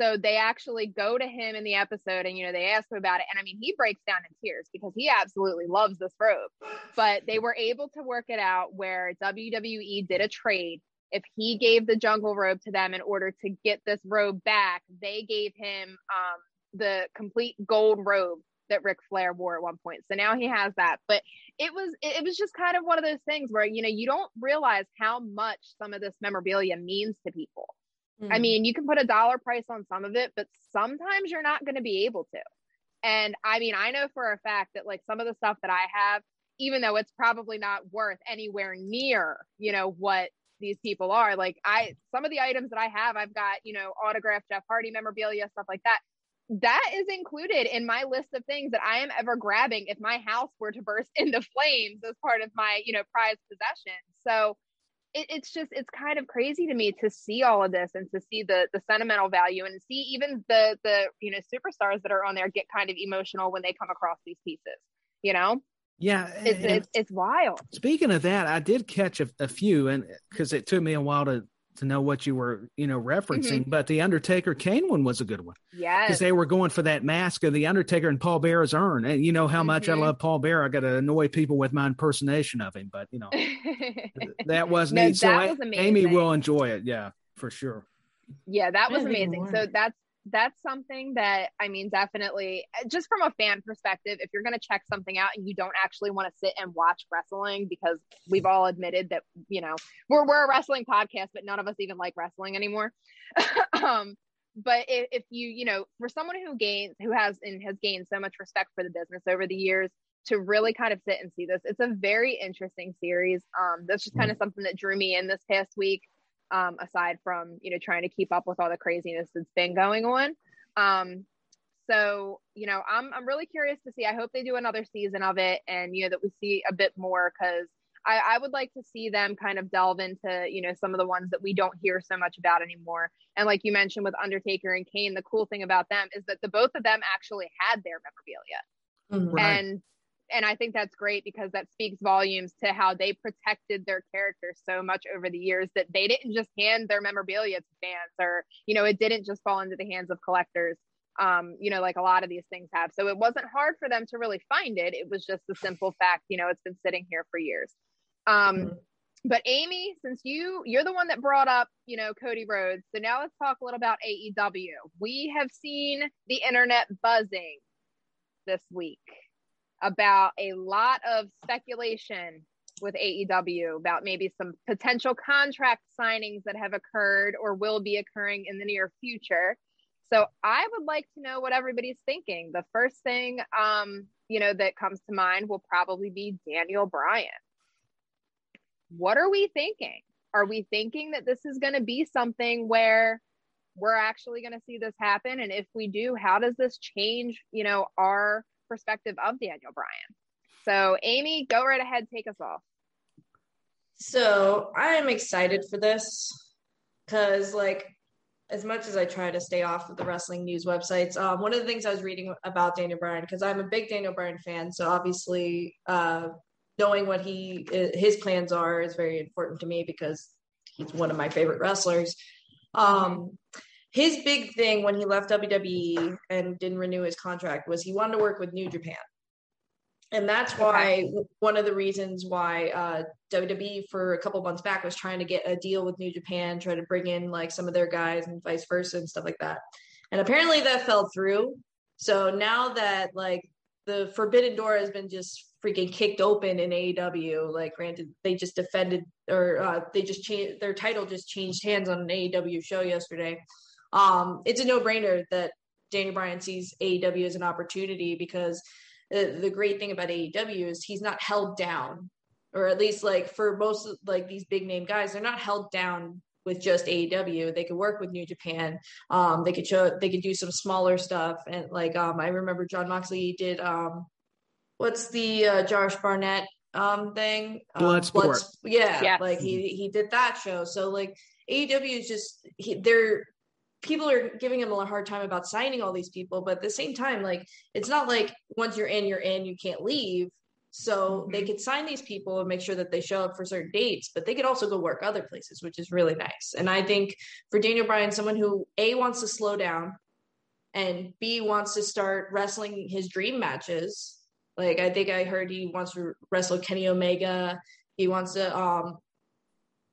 So they actually go to him in the episode and, you know, they ask him about it. And I mean, he breaks down in tears because he absolutely loves this robe. But they were able to work it out where WWE did a trade. If he gave the jungle robe to them in order to get this robe back, they gave him um, the complete gold robe that Ric Flair wore at one point. So now he has that. But it was it was just kind of one of those things where you know you don't realize how much some of this memorabilia means to people. Mm-hmm. I mean, you can put a dollar price on some of it, but sometimes you're not going to be able to. And I mean, I know for a fact that like some of the stuff that I have, even though it's probably not worth anywhere near, you know, what these people are, like I some of the items that I have, I've got, you know, autographed Jeff Hardy memorabilia, stuff like that that is included in my list of things that I am ever grabbing if my house were to burst [LAUGHS] into flames as part of my, you know, prized possession. So it, it's just it's kind of crazy to me to see all of this and to see the the sentimental value and see even the the you know superstars that are on there get kind of emotional when they come across these pieces. You know. Yeah, it's, it's, it's wild. Speaking of that, I did catch a, a few, and because it took me a while to to know what you were, you know, referencing. Mm-hmm. But the Undertaker Kane one was a good one. Yeah. Because they were going for that mask of the Undertaker and Paul Bearer's urn. And you know how much mm-hmm. I love Paul Bearer. I got to annoy people with my impersonation of him. But, you know, [LAUGHS] that was no, neat. That so was Amy will enjoy it. Yeah, for sure. Yeah, that was amazing. So that's that's something that I mean, definitely, uh, just from a fan perspective, if you're going to check something out and you don't actually want to sit and watch wrestling, because we've all admitted that you know we're we're a wrestling podcast, but none of us even like wrestling anymore. [LAUGHS] um, but if, if you you know, for someone who gains who has and has gained so much respect for the business over the years, to really kind of sit and see this, it's a very interesting series. Um, that's just kind of something that drew me in this past week um, aside from you know trying to keep up with all the craziness that's been going on. Um, so you know, I'm I'm really curious to see. I hope they do another season of it, and you know that we see a bit more because I, I would like to see them kind of delve into you know some of the ones that we don't hear so much about anymore. And like you mentioned with Undertaker and Kane, the cool thing about them is that the both of them actually had their memorabilia, mm-hmm. right. and and I think that's great because that speaks volumes to how they protected their characters so much over the years that they didn't just hand their memorabilia to fans or, you know, it didn't just fall into the hands of collectors, um, you know, like a lot of these things have. So it wasn't hard for them to really find it. It was just the simple fact, you know, it's been sitting here for years. Um, mm-hmm. But Amy, since you you're the one that brought up, you know, Cody Rhodes, so now let's talk a little about AEW. We have seen the internet buzzing this week about a lot of speculation with AEW about maybe some potential contract signings that have occurred or will be occurring in the near future. So I would like to know what everybody's thinking. The first thing um, you know that comes to mind will probably be Daniel Bryan. What are we thinking? Are we thinking that this is going to be something where we're actually going to see this happen and if we do, how does this change, you know, our perspective of Daniel Bryan. So, Amy, go right ahead, take us off. So, I am excited for this because, like, as much as I try to stay off of the wrestling news websites, um, one of the things I was reading about Daniel Bryan because I'm a big Daniel Bryan fan, so obviously uh, knowing what he his plans are is very important to me because he's one of my favorite wrestlers. Um, his big thing when he left WWE and didn't renew his contract was he wanted to work with New Japan. And that's why okay. one of the reasons why uh, WWE for a couple months back was trying to get a deal with New Japan, try to bring in like some of their guys and vice versa and stuff like that. And apparently that fell through. So now that like the forbidden door has been just freaking kicked open in AEW, like granted they just defended or uh, they just changed their title just changed hands on an AEW show yesterday um, it's a no brainer that Daniel Bryan sees AEW as an opportunity because the, the great thing about AEW is he's not held down, or at least like for most of, like these big name guys, they're not held down with just AEW. They could work with New Japan. Um, they could show they could do some smaller stuff. And like um, I remember Jon Moxley did um, what's the uh, Josh Barnett um thing? Bloodsport. Um, yeah, yes. like he he did that show. So like AEW is just he, they're people are giving him a hard time about signing all these people but at the same time like it's not like once you're in you're in you can't leave So mm-hmm. they could sign these people and make sure that they show up for certain dates, but they could also go work other places, which is really nice. And I think for Daniel Bryan, someone who A wants to slow down and B wants to start wrestling his dream matches. Like I think I heard he wants to wrestle Kenny Omega. He wants to um,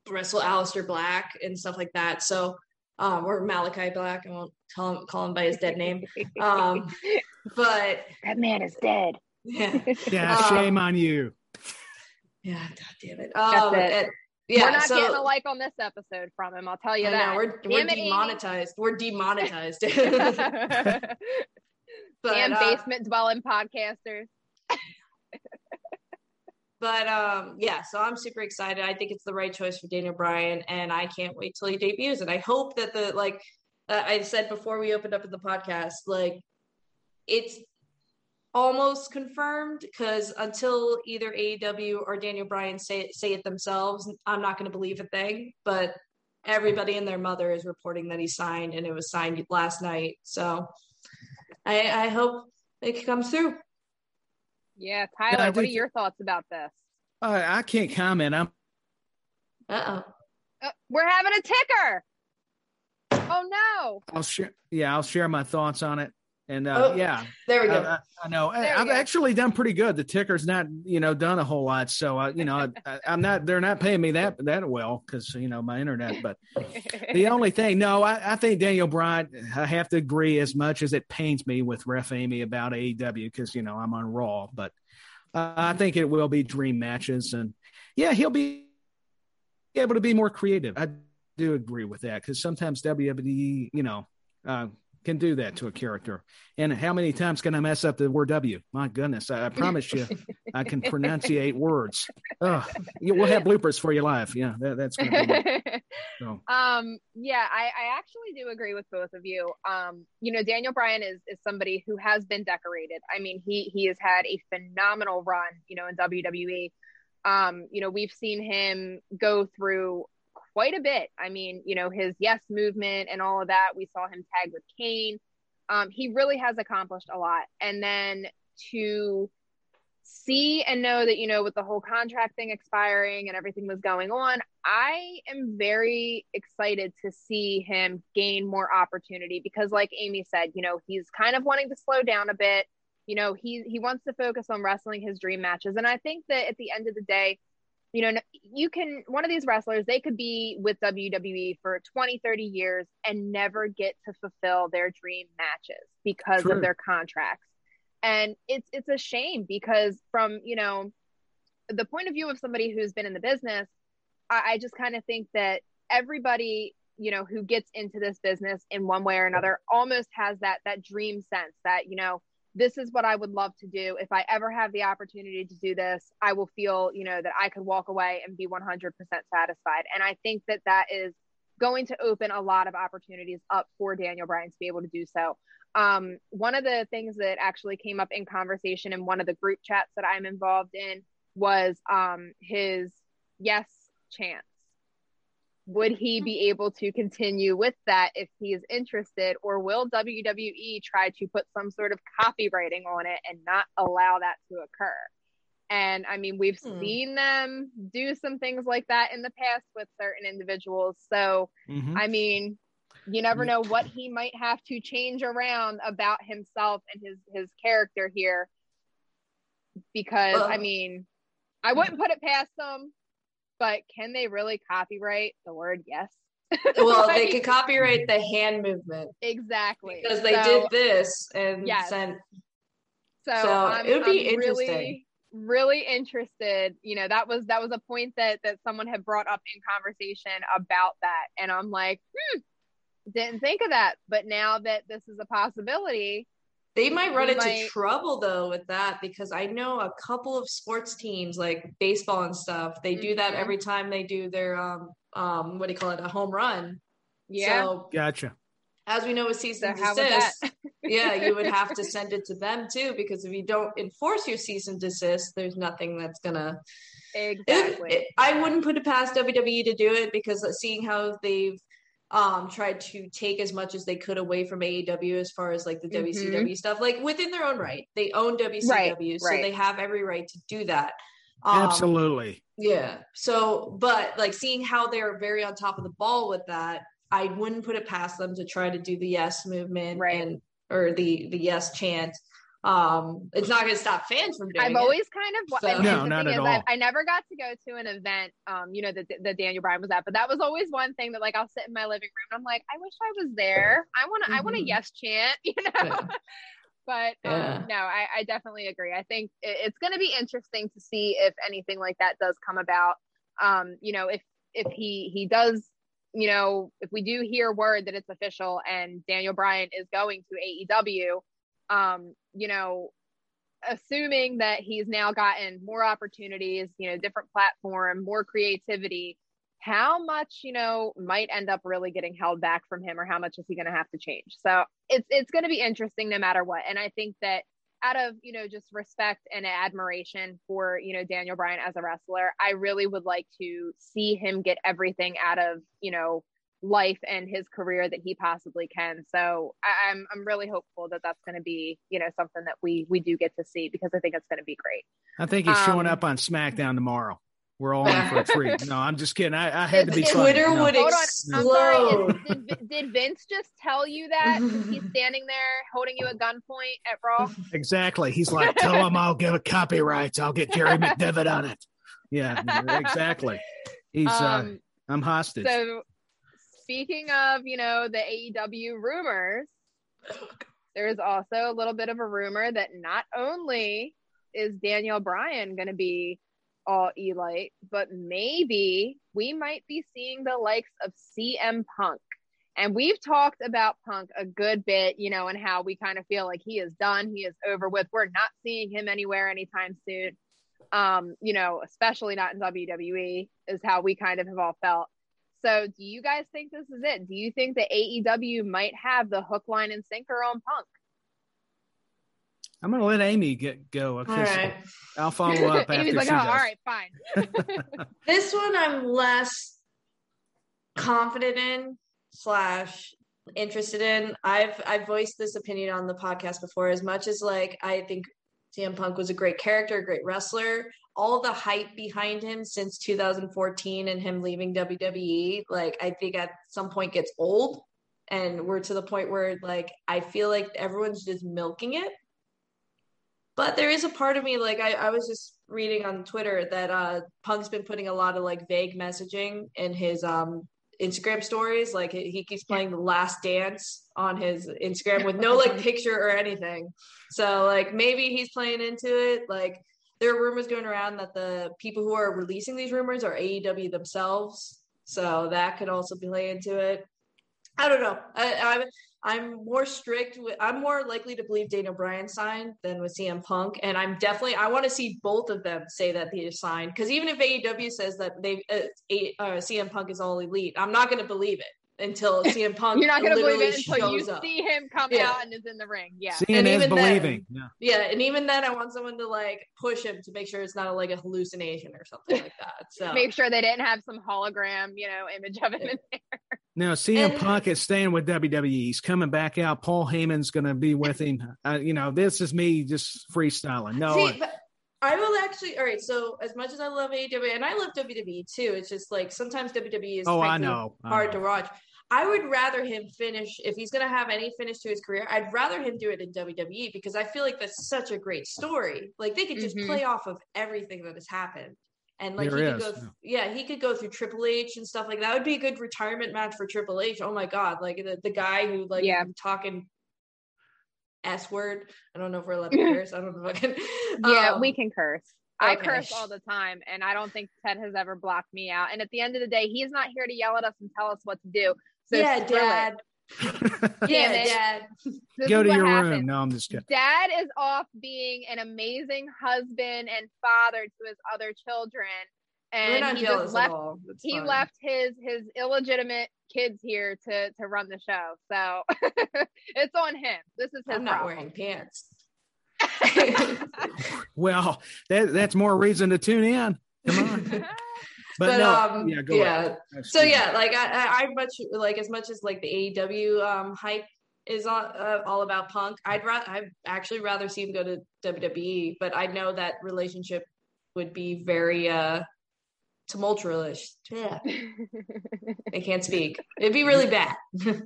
wrestle Aleister Black and stuff like that. So um, or Malachi Black. I won't tell him, call him by his dead name. Um, [LAUGHS] but that man is dead. Yeah, [LAUGHS] yeah. Um, shame on you. Yeah, god damn it. Um, it. And, yeah, we're not so, getting a like on this episode from him. I'll tell you I that. Know, we're, we're demonetized. We're demonetized. [LAUGHS] but, Damn uh, basement dwelling podcasters. But um, yeah, so I'm super excited. I think it's the right choice for Daniel Bryan, and I can't wait till he debuts. And I hope that the like uh, I said before we opened up in the podcast, like it's almost confirmed because until either AEW or Daniel Bryan say say it themselves, I'm not going to believe a thing. But everybody and their mother is reporting that he signed, and it was signed last night. So I, I hope it comes through. Yeah, Tyler, yeah, what are your thoughts about this? Uh, I can't comment. I'm. Uh-oh. Uh, we're having a ticker. Oh no! I'll share. Yeah, I'll share my thoughts on it. And uh, oh, yeah, there we go. I, I know. I, have actually done pretty good. The ticker's not, you know, done a whole lot. So, uh, you know, I, am not. They're not paying me that that well because you know my internet. But the [LAUGHS] only thing, no, I, I think Daniel Bryan. I have to agree. As much as it pains me with Ref Amy about AEW because you know I'm on Raw, but uh, I think it will be dream matches, and yeah, he'll be able to be more creative. I do agree with that because sometimes WWE, you know. Uh, can do that to a character. And how many times can I mess up the word W? My goodness, I, I promise you, I can [LAUGHS] pronunciate words. Oh, we'll have bloopers for you live. Yeah, that, that's going to be. [LAUGHS] So. Um, yeah, I, I actually do agree with both of you. Um, you know, Daniel Bryan is is somebody who has been decorated. I mean, he he has had a phenomenal run. You know, in WWE. Um, you know, we've seen him go through quite a bit. I mean, you know, his yes movement and all of that. We saw him tag with Kane. Um, he really has accomplished a lot. And then to see and know that, you know, with the whole contract thing expiring and everything was going on, I am very excited to see him gain more opportunity because, like Amy said, you know, he's kind of wanting to slow down a bit. You know, he he wants to focus on wrestling his dream matches. And I think that at the end of the day, you know you can one of these wrestlers they could be with WWE for 20 30 years and never get to fulfill their dream matches because True. of their contracts and it's it's a shame because from you know the point of view of somebody who's been in the business I, I just kind of think that everybody you know who gets into this business in one way or another almost has that that dream sense that you know this is what I would love to do. If I ever have the opportunity to do this, I will feel, you know, that I could walk away and be 100% satisfied. And I think that that is going to open a lot of opportunities up for Daniel Bryan to be able to do so. Um, one of the things that actually came up in conversation in one of the group chats that I'm involved in was um, his yes chance would he be able to continue with that if he is interested? Or will WWE try to put some sort of copywriting on it and not allow that to occur? And I mean we've hmm. seen them do some things like that in the past with certain individuals. So mm-hmm. I mean you never know what he might have to change around about himself and his his character here. Because uh, I mean I wouldn't put it past them but can they really copyright the word yes? [LAUGHS] well, like, they could copyright the hand movement. Exactly. Because they so, did this and yes. sent. So, so it would be I'm interesting. Really, really interested. You know, that was that was a point that that someone had brought up in conversation about that. And I'm like, hmm, didn't think of that. But now that this is a possibility, they might run into might... trouble though with that because I know a couple of sports teams like baseball and stuff. They mm-hmm. do that mm-hmm. every time they do their um um what do you call it a home run. Yeah, so, gotcha. As we know with cease and desist, [LAUGHS] yeah, you would have to send it to them too because if you don't enforce your cease and desist, there's nothing that's gonna. Exactly. It, [LAUGHS] it, I wouldn't put it past WWE to do it because seeing how they've um tried to take as much as they could away from AEW as far as like the mm-hmm. WCW stuff like within their own right they own WCW right, so right. they have every right to do that um, absolutely yeah so but like seeing how they're very on top of the ball with that I wouldn't put it past them to try to do the yes movement right. and or the the yes chant um it's not going to stop fans from doing i've it. always kind of so. no not at all. I, never got to go to an event um you know that the daniel bryan was at but that was always one thing that like i'll sit in my living room and i'm like i wish i was there i want to mm-hmm. i want a yes chant [LAUGHS] you know yeah. [LAUGHS] but um, yeah. no I, I definitely agree i think it, it's going to be interesting to see if anything like that does come about um you know if if he he does you know if we do hear word that it's official and daniel bryan is going to aew um, you know, assuming that he's now gotten more opportunities, you know, different platform, more creativity, how much, you know, might end up really getting held back from him or how much is he going to have to change? So it's it's going to be interesting no matter what. And I think that out of, you know, just respect and admiration for, you know, Daniel Bryan as a wrestler, I really would like to see him get everything out of, you know, life and his career that he possibly can. So I, am I'm, I'm really hopeful that that's going to be you know something that we we do get to see because I think it's going to be great. I think he's um, showing up on SmackDown tomorrow. We're all in for a treat. [LAUGHS] No, I'm just kidding. I, I had to be. Twitter funny. would no. explode. I'm sorry. Did, did, Vince just tell you that he's [LAUGHS] standing there holding you at gunpoint at Raw? Exactly. He's like, tell him I'll give a copyrights. I'll get Jerry McDevitt on it. Yeah, exactly. He's. Uh, um, uh, I'm hostage. So speaking of, you know, the AEW rumors, there's also a little bit of a rumor that not only is Daniel Bryan going to be all Elite, but maybe we might be seeing the likes of CM Punk. And we've talked about Punk a good bit, you know, and how we kind of feel like he is done, he is over with. We're not seeing him anywhere anytime soon. Um, you know, especially not in WWE, is how we kind of have all felt. So, do you guys think this is it? Do you think that AEW might have the hook, line, and sinker on Punk? I'm going to let Amy get go. All right. I'll follow up. [LAUGHS] Amy's like, oh, all right, fine. [LAUGHS] this one I'm less confident in slash interested in. I've I've voiced this opinion on the podcast before. As much as like I think CM Punk was a great character, a great wrestler all the hype behind him since 2014 and him leaving WWE, like I think at some point gets old. And we're to the point where like I feel like everyone's just milking it. But there is a part of me, like I, I was just reading on Twitter that uh Punk's been putting a lot of like vague messaging in his um Instagram stories. Like he keeps playing the last dance on his Instagram with no like [LAUGHS] picture or anything. So like maybe he's playing into it. Like there are rumors going around that the people who are releasing these rumors are AEW themselves. So that could also play into it. I don't know. I, I'm I'm more strict with. I'm more likely to believe Daniel Bryan signed than with CM Punk, and I'm definitely. I want to see both of them say that they signed because even if AEW says that they uh, uh, CM Punk is all elite, I'm not going to believe it until [LAUGHS] CM Punk. You're not going to believe it until you up. see him come yeah. out and is in the ring. Yeah, seeing and is believing. Then, yeah. yeah, and even then, I want someone to like push him to make sure it's not a, like a hallucination or something like that. [LAUGHS] So make sure they didn't have some hologram, you know, image of him yeah. in there. Now, CM and, Punk is staying with WWE. He's coming back out. Paul Heyman's going to be with him. Uh, you know, this is me just freestyling. No. See, but- I will actually. All right. So as much as I love AEW and I love WWE too, it's just like sometimes WWE is oh I know hard I know. to watch. I would rather him finish if he's going to have any finish to his career. I'd rather him do it in WWE because I feel like that's such a great story. Like they could just mm-hmm. play off of everything that has happened. And like there he could is. go, yeah. yeah, he could go through Triple H and stuff like that. Would be a good retirement match for Triple H. Oh my god, like the, the guy who like yeah. talking S word. I don't know if we're allowed to [LAUGHS] curse. I don't know if I can. [LAUGHS] Yeah, um, we can curse. Okay. I curse all the time, and I don't think Ted has ever blocked me out. And at the end of the day, he's not here to yell at us and tell us what to do. So yeah, Dad. [LAUGHS] yeah, Dad. This Go to your happened. room. No, I'm just kidding. Dad is off being an amazing husband and father to his other children, and he just left. He fine. left his his illegitimate kids here to to run the show. So [LAUGHS] it's on him. This is his. I'm not problem. wearing pants. [LAUGHS] [LAUGHS] well, that that's more reason to tune in. Come on. But, but no, um, yeah, yeah. So yeah, like I, I much like as much as like the AEW um, hype is all, uh, all about Punk. I'd rather I'd actually rather see him go to WWE, but I know that relationship would be very uh tumultuous. Yeah. [LAUGHS] I can't speak. It'd be really bad. [LAUGHS]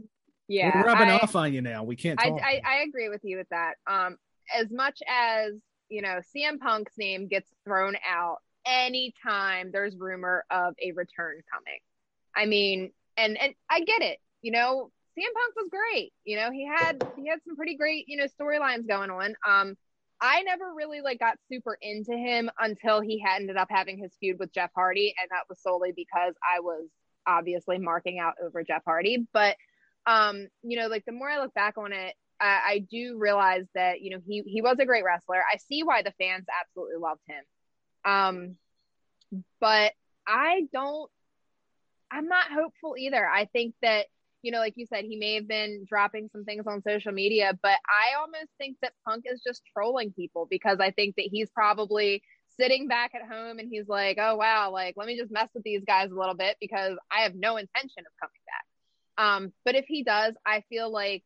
yeah. We're rubbing I, off on you now. We can't I, I, I agree with you with that. Um as much as, you know, CM Punk's name gets thrown out anytime there's rumor of a return coming. I mean, and and I get it. You know, CM Punk was great. You know, he had he had some pretty great, you know, storylines going on. Um I never really like got super into him until he had ended up having his feud with Jeff Hardy, and that was solely because I was obviously marking out over Jeff Hardy. But um, you know, like the more I look back on it, I, I do realize that you know he he was a great wrestler. I see why the fans absolutely loved him. Um, but I don't. I'm not hopeful either. I think that you know, like you said, he may have been dropping some things on social media, but I almost think that Punk is just trolling people because I think that he's probably sitting back at home and he's like, oh, wow, like, let me just mess with these guys a little bit because I have no intention of coming back. Um, but if he does, I feel like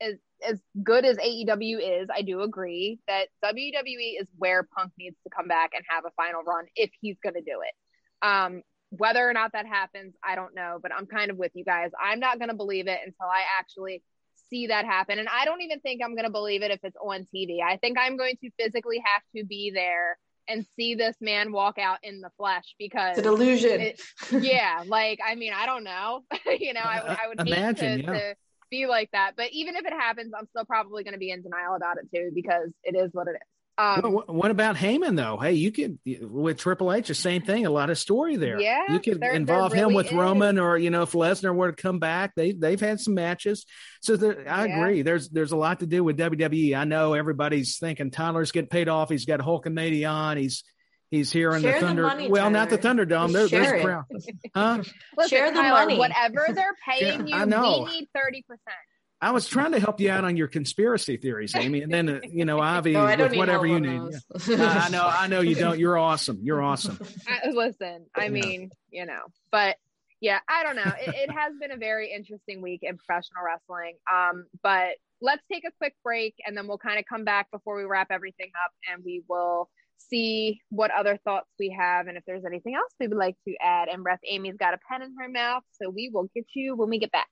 as, as good as AEW is, I do agree that WWE is where Punk needs to come back and have a final run if he's going to do it. Um, whether or not that happens, I don't know, but I'm kind of with you guys. I'm not going to believe it until I actually see that happen. And I don't even think I'm going to believe it if it's on TV. I think I'm going to physically have to be there and see this man walk out in the flesh because it's an illusion. It, yeah. Like, I mean, I don't know. [LAUGHS] you know, I would, I would Imagine, hate to, yeah. to be like that. But even if it happens, I'm still probably going to be in denial about it too because it is what it is. Um, what, what, about Heyman though? Hey, you could with Triple H the same thing. A lot of story there. Yeah, you could there, involve there really him with is. Roman, or you know, if Lesnar were to come back, they they've had some matches. So there, I yeah. agree. There's there's a lot to do with WWE. I know everybody's thinking Tyler's getting paid off. He's got Hulk and Hulkamania on. He's he's here in share the Thunder. The money, well, Tyler. not the Thunderdome. There, there's a crowd. Huh? Listen, share the Tyler, money. Whatever they're [LAUGHS] paying yeah, you, we need thirty percent. I was trying to help you out on your conspiracy theories, Amy, and then uh, you know, Avi, no, with whatever you need. Yeah. I know, I know you don't. You're awesome. You're awesome. I, listen, I yeah. mean, you know, but yeah, I don't know. It, it, has been a very interesting week in professional wrestling. Um, but let's take a quick break, and then we'll kind of come back before we wrap everything up, and we will see what other thoughts we have and if there's anything else we would like to add. And Ref Amy's got a pen in her mouth, so we will get you when we get back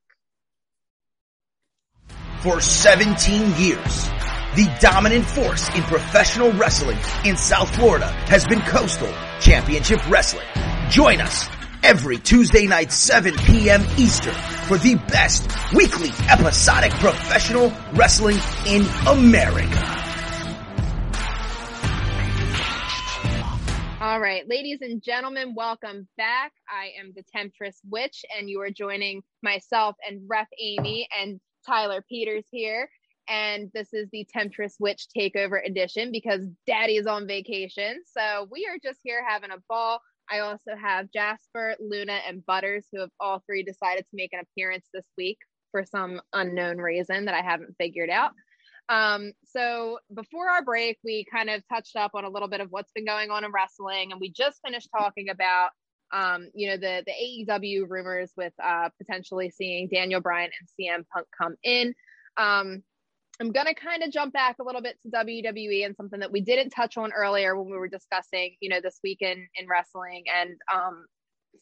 for 17 years. The dominant force in professional wrestling in South Florida has been Coastal Championship Wrestling. Join us every Tuesday night 7 p.m. Eastern for the best weekly episodic professional wrestling in America. All right, ladies and gentlemen, welcome back. I am the Temptress Witch, and you are joining myself and Ref Amy and Tyler Peters here. And this is the Temptress Witch Takeover Edition because Daddy is on vacation. So we are just here having a ball. I also have Jasper, Luna, and Butters, who have all three decided to make an appearance this week for some unknown reason that I haven't figured out. Um, so before our break, we kind of touched up on a little bit of what's been going on in wrestling, and we just finished talking about um, you know, the the AEW rumors with uh, potentially seeing Daniel Bryan and CM Punk come in. Um, I'm gonna kind of jump back a little bit to WWE and something that we didn't touch on earlier when we were discussing, you know, this weekend in in wrestling and um,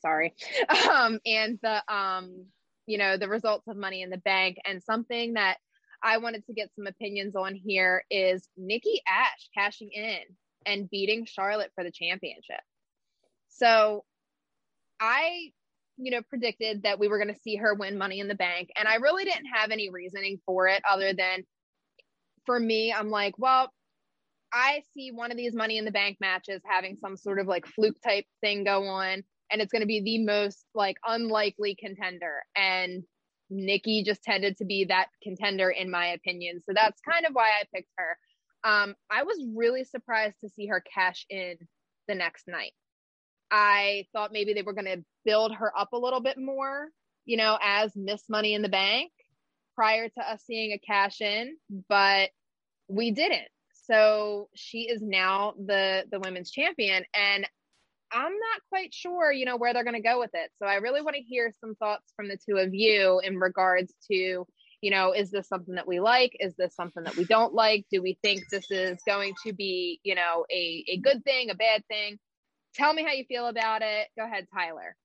sorry, [LAUGHS] um, and the um, you know, the results of Money in the Bank and something that I wanted to get some opinions on here is Nikki Ash cashing in and beating Charlotte for the championship. So I, you know, predicted that we were going to see her win Money in the Bank. And I really didn't have any reasoning for it other than for me, I'm like, well, I see one of these Money in the Bank matches having some sort of like fluke type thing go on. And it's going to be the most like unlikely contender. And Nikki just tended to be that contender, in my opinion. So that's kind of why I picked her. Um, I was really surprised to see her cash in the next night. I thought maybe they were going to build her up a little bit more, you know, as Miss Money in the Bank prior to us seeing a cash in, but we didn't. So she is now the the women's champion and I'm not quite sure, you know, where they're going to go with it. So I really want to hear some thoughts from the two of you in regards to, you know, is this something that we like? Is this something that we don't like? Do we think this is going to be, you know, a, a good thing, a bad thing? Tell me how you feel about it. Go ahead, Tyler.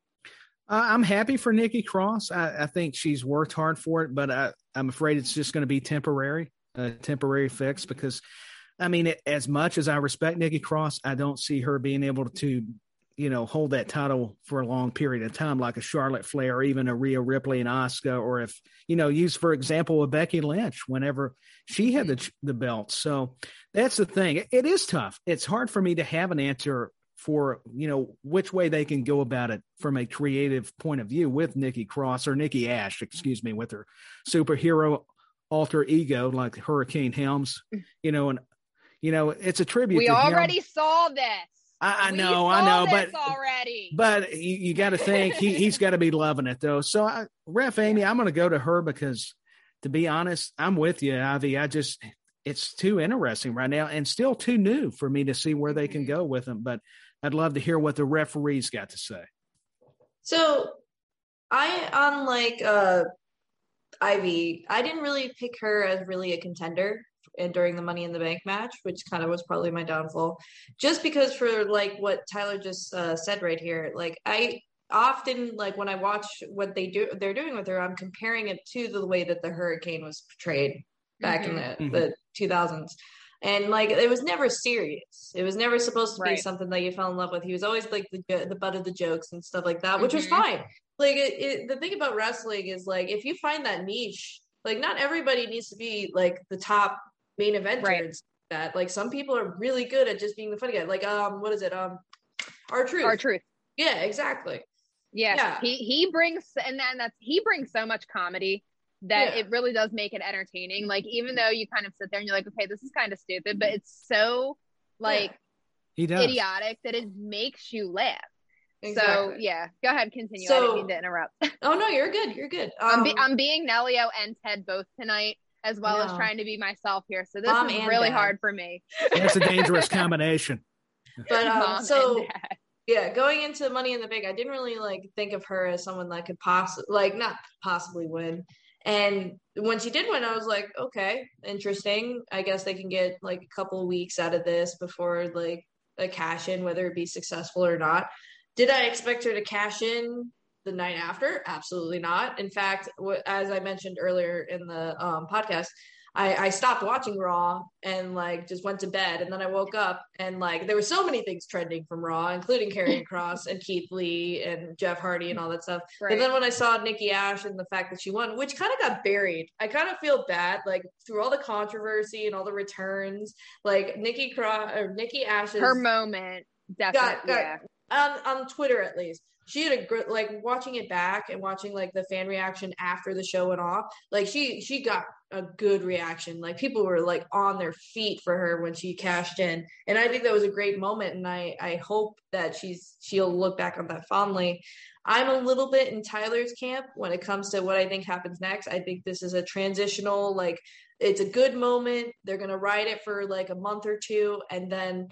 Uh, I'm happy for Nikki Cross. I, I, think she's worked hard for it, but I, I'm afraid it's just going to be temporary, a temporary fix because I mean, it, as much as I respect Nikki Cross, I don't see her being able to, you know, hold that title for a long period of time, like a Charlotte Flair or even a Rhea Ripley and Asuka, or if you know, use for example a Becky Lynch whenever she had the the belt. So that's the thing. It, it is tough. It's hard for me to have an answer for you know which way they can go about it from a creative point of view with Nikki Cross or Nikki Ash, excuse me, with her superhero alter ego like Hurricane Helms, you know, and you know, it's a tribute. We already him. saw this. I, I know, I know, but already. But you, you got to think he he's got to be loving it though. So, I, Ref Amy, I'm going to go to her because, to be honest, I'm with you, Ivy. I just it's too interesting right now and still too new for me to see where they can mm-hmm. go with them. But I'd love to hear what the referees got to say. So, I unlike uh Ivy, I didn't really pick her as really a contender and during the Money in the Bank match, which kind of was probably my downfall. Just because for like what Tyler just uh, said right here, like I often like when I watch what they do they're doing with her, I'm comparing it to the way that the Hurricane was portrayed back mm-hmm. in the, mm-hmm. the 2000s. And like it was never serious. It was never supposed to right. be something that you fell in love with. He was always like the the butt of the jokes and stuff like that, which mm-hmm. was fine. Like it, it, the thing about wrestling is like if you find that niche, like not everybody needs to be like the top main eventers right. that like some people are really good at just being the funny guy. Like um what is it? Um R-Truth Our truth. Yeah, exactly. Yes. Yeah. He he brings and then that's he brings so much comedy that yeah. it really does make it entertaining. Like even though you kind of sit there and you're like, okay, this is kind of stupid, but it's so like yeah. idiotic that it makes you laugh. Exactly. So yeah, go ahead, continue. So, I didn't mean to interrupt. [LAUGHS] oh no, you're good. You're good. Um, I'm, be- I'm being Nelio and Ted both tonight as well as trying to be myself here. So this Mom is really dad. hard for me. [LAUGHS] That's a dangerous combination. [LAUGHS] But um, so yeah, going into Money in the Bank, I didn't really like think of her as someone that could possibly like not possibly win. And when she did win, I was like, okay, interesting. I guess they can get like a couple weeks out of this before like a cash in, whether it be successful or not. Did I expect her to cash in the night after? Absolutely not. In fact, as I mentioned earlier in the um, podcast, I, I stopped watching Raw and like just went to bed. And then I woke up and like there were so many things trending from Raw, including Karrion [LAUGHS] Kross and Keith Lee and Jeff Hardy and all that stuff. Right. But then when I saw Nikki Ash and the fact that she won, which kind of got buried, I kind of feel bad. Like through all the controversy and all the returns, like Nikki Cross or Nikki Ash's her moment definitely got, got, yeah. on on Twitter at least she had a great like watching it back and watching like the fan reaction after the show went off like she she got a good reaction. Like people were like on their feet for her when she cashed in. And i think that was a great moment and i i hope that she's she'll look back on that fondly. I'm a little bit in tyler's camp when it comes to what i think happens next. I think this is a transitional like it's a good moment. They're going to ride it for like a month or two and then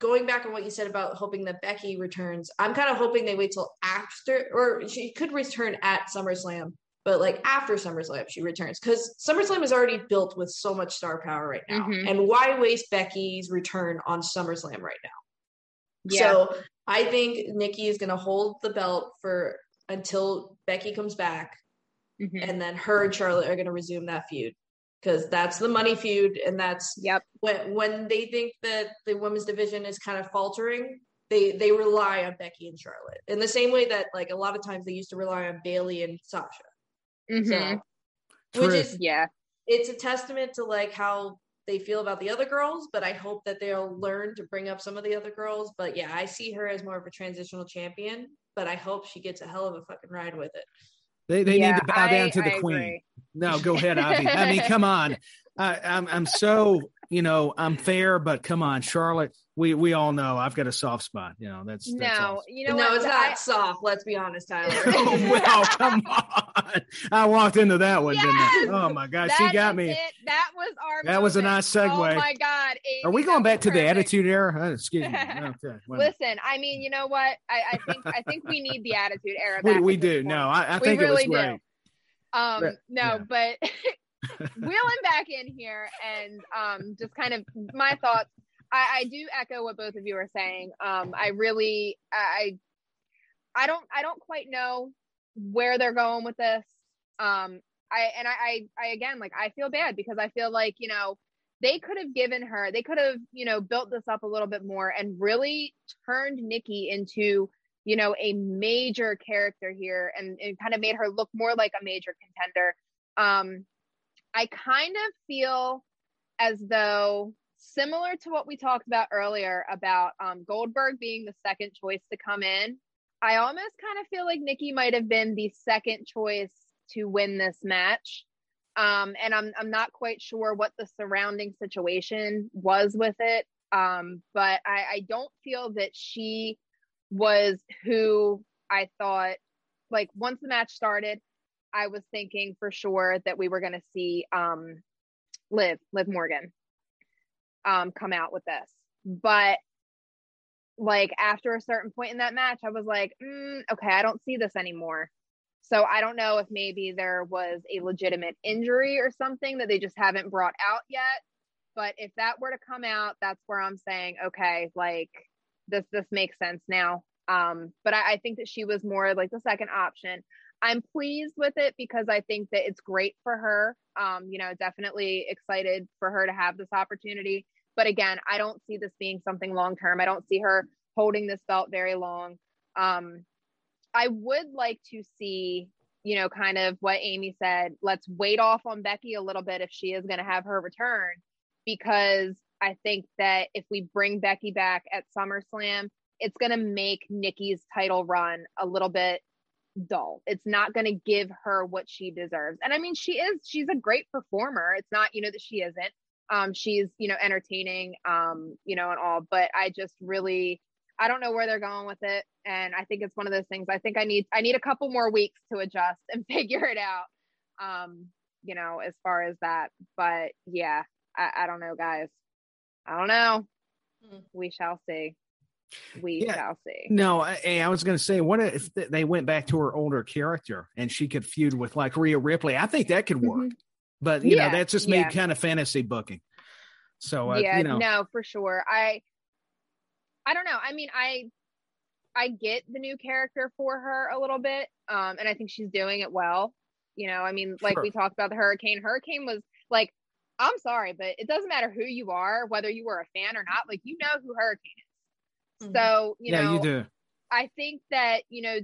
going back on what you said about hoping that Becky returns, I'm kind of hoping they wait till after, or she could return at SummerSlam, but like after SummerSlam, she returns because SummerSlam is already built with so much star power right now. Mm-hmm. And why waste Becky's return on SummerSlam right now? Yeah. So I think Nikki is going to hold the belt for until Becky comes back. Mm-hmm. And then her and Charlotte are going to resume that feud because that's the money feud and that's yep. when when they think that the women's division is kind of faltering they they rely on Becky and Charlotte. In the same way that like a lot of times they used to rely on Bayley and Sasha. Mm-hmm. so, which is yeah. it's a testament to like how they feel about the other girls but I hope that they'll learn to bring up some of the other girls. But yeah I see her as more of a transitional champion but I hope she gets a hell of a fucking ride with it they they yeah, need to bow I, down to the I queen. Agree. No, go ahead, Avi. I mean, [LAUGHS] come on. I, I'm I'm so you know, I'm fair, but come on, Charlotte. We we all know I've got a soft spot. You know, that's, that's no, awesome. you know, no, what? it's not I, soft. Let's be honest, Tyler. [LAUGHS] oh, well, come on. I walked into that one, yes! didn't I? Oh my God, she got me. It. That was our. That moment. was a nice segue. Oh my God, Amy, are we going back to perfect. the Attitude Era? Uh, excuse me. [LAUGHS] Okay. Listen, I mean, you know what? I, I think I think we need the Attitude Era. we, we do. No, I, I think really it was great. Do. Um, no, yeah. but [LAUGHS] wheeling back in here and um, just kind of my thoughts. I, I, do echo what both of you are saying. Um, I really, I, I don't, I don't quite know where they're going with this. Um, I and I, I, I again, like I feel bad because I feel like you know they could have given her, they could have you know built this up a little bit more and really turned Nikki into you know a major character here and, and kind of made her look more like a major contender. Um, I kind of feel as though similar to what we talked about earlier about um, Goldberg being the second choice to come in. I almost kind of feel like Nikki might have been the second choice to win this match. Um, and I'm I'm not quite sure what the surrounding situation was with it. Um, but I, I don't feel that she was who I thought like once the match started, I was thinking for sure that we were going to see um, Liv, Liv Morgan, um, come out with this. But like after a certain point in that match, I was like, mm, okay, I don't see this anymore. So I don't know if maybe there was a legitimate injury or something that they just haven't brought out yet. But if that were to come out, that's where I'm saying, okay, like this this makes sense now. Um, but I, I think that she was more like the second option. I'm pleased with it because I think that it's great for her. Um, you know, definitely excited for her to have this opportunity. But again, I don't see this being something long term. I don't see her holding this belt very long. Um, I would like to see, you know, kind of what Amy said. Let's wait off on Becky a little bit if she is going to have her return, because I think that if we bring Becky back at SummerSlam, it's going to make Nikki's title run a little bit dull. It's not going to give her what she deserves. And I mean, she is, she's a great performer. It's not, you know, that she isn't. Um, she's, you know, entertaining, um, you know, and all, but I just really, I don't know where they're going with it. And I think it's one of those things I think I need, I need a couple more weeks to adjust and [LAUGHS] figure it out. Um, you know, as far as that, but yeah, I, I don't know, guys. I don't know. Mm. We shall see we yeah. shall see. No, I, I was going to say, what if they went back to her older character and she could feud with like Rhea Ripley? I think that could work, mm-hmm. but you yeah, know, that's just made yeah. kind of fantasy booking. So uh, yeah, you know. no, for sure. I, I don't know. I mean, I, I get the new character for her a little bit, um, and I think she's doing it well. You know, I mean, like sure. we talked about the Hurricane. Hurricane was like, I'm sorry, but it doesn't matter who you are, whether you were a fan or not. Like, you know who Hurricane is. Mm-hmm. So, you yeah, know, you do. I think that, you know,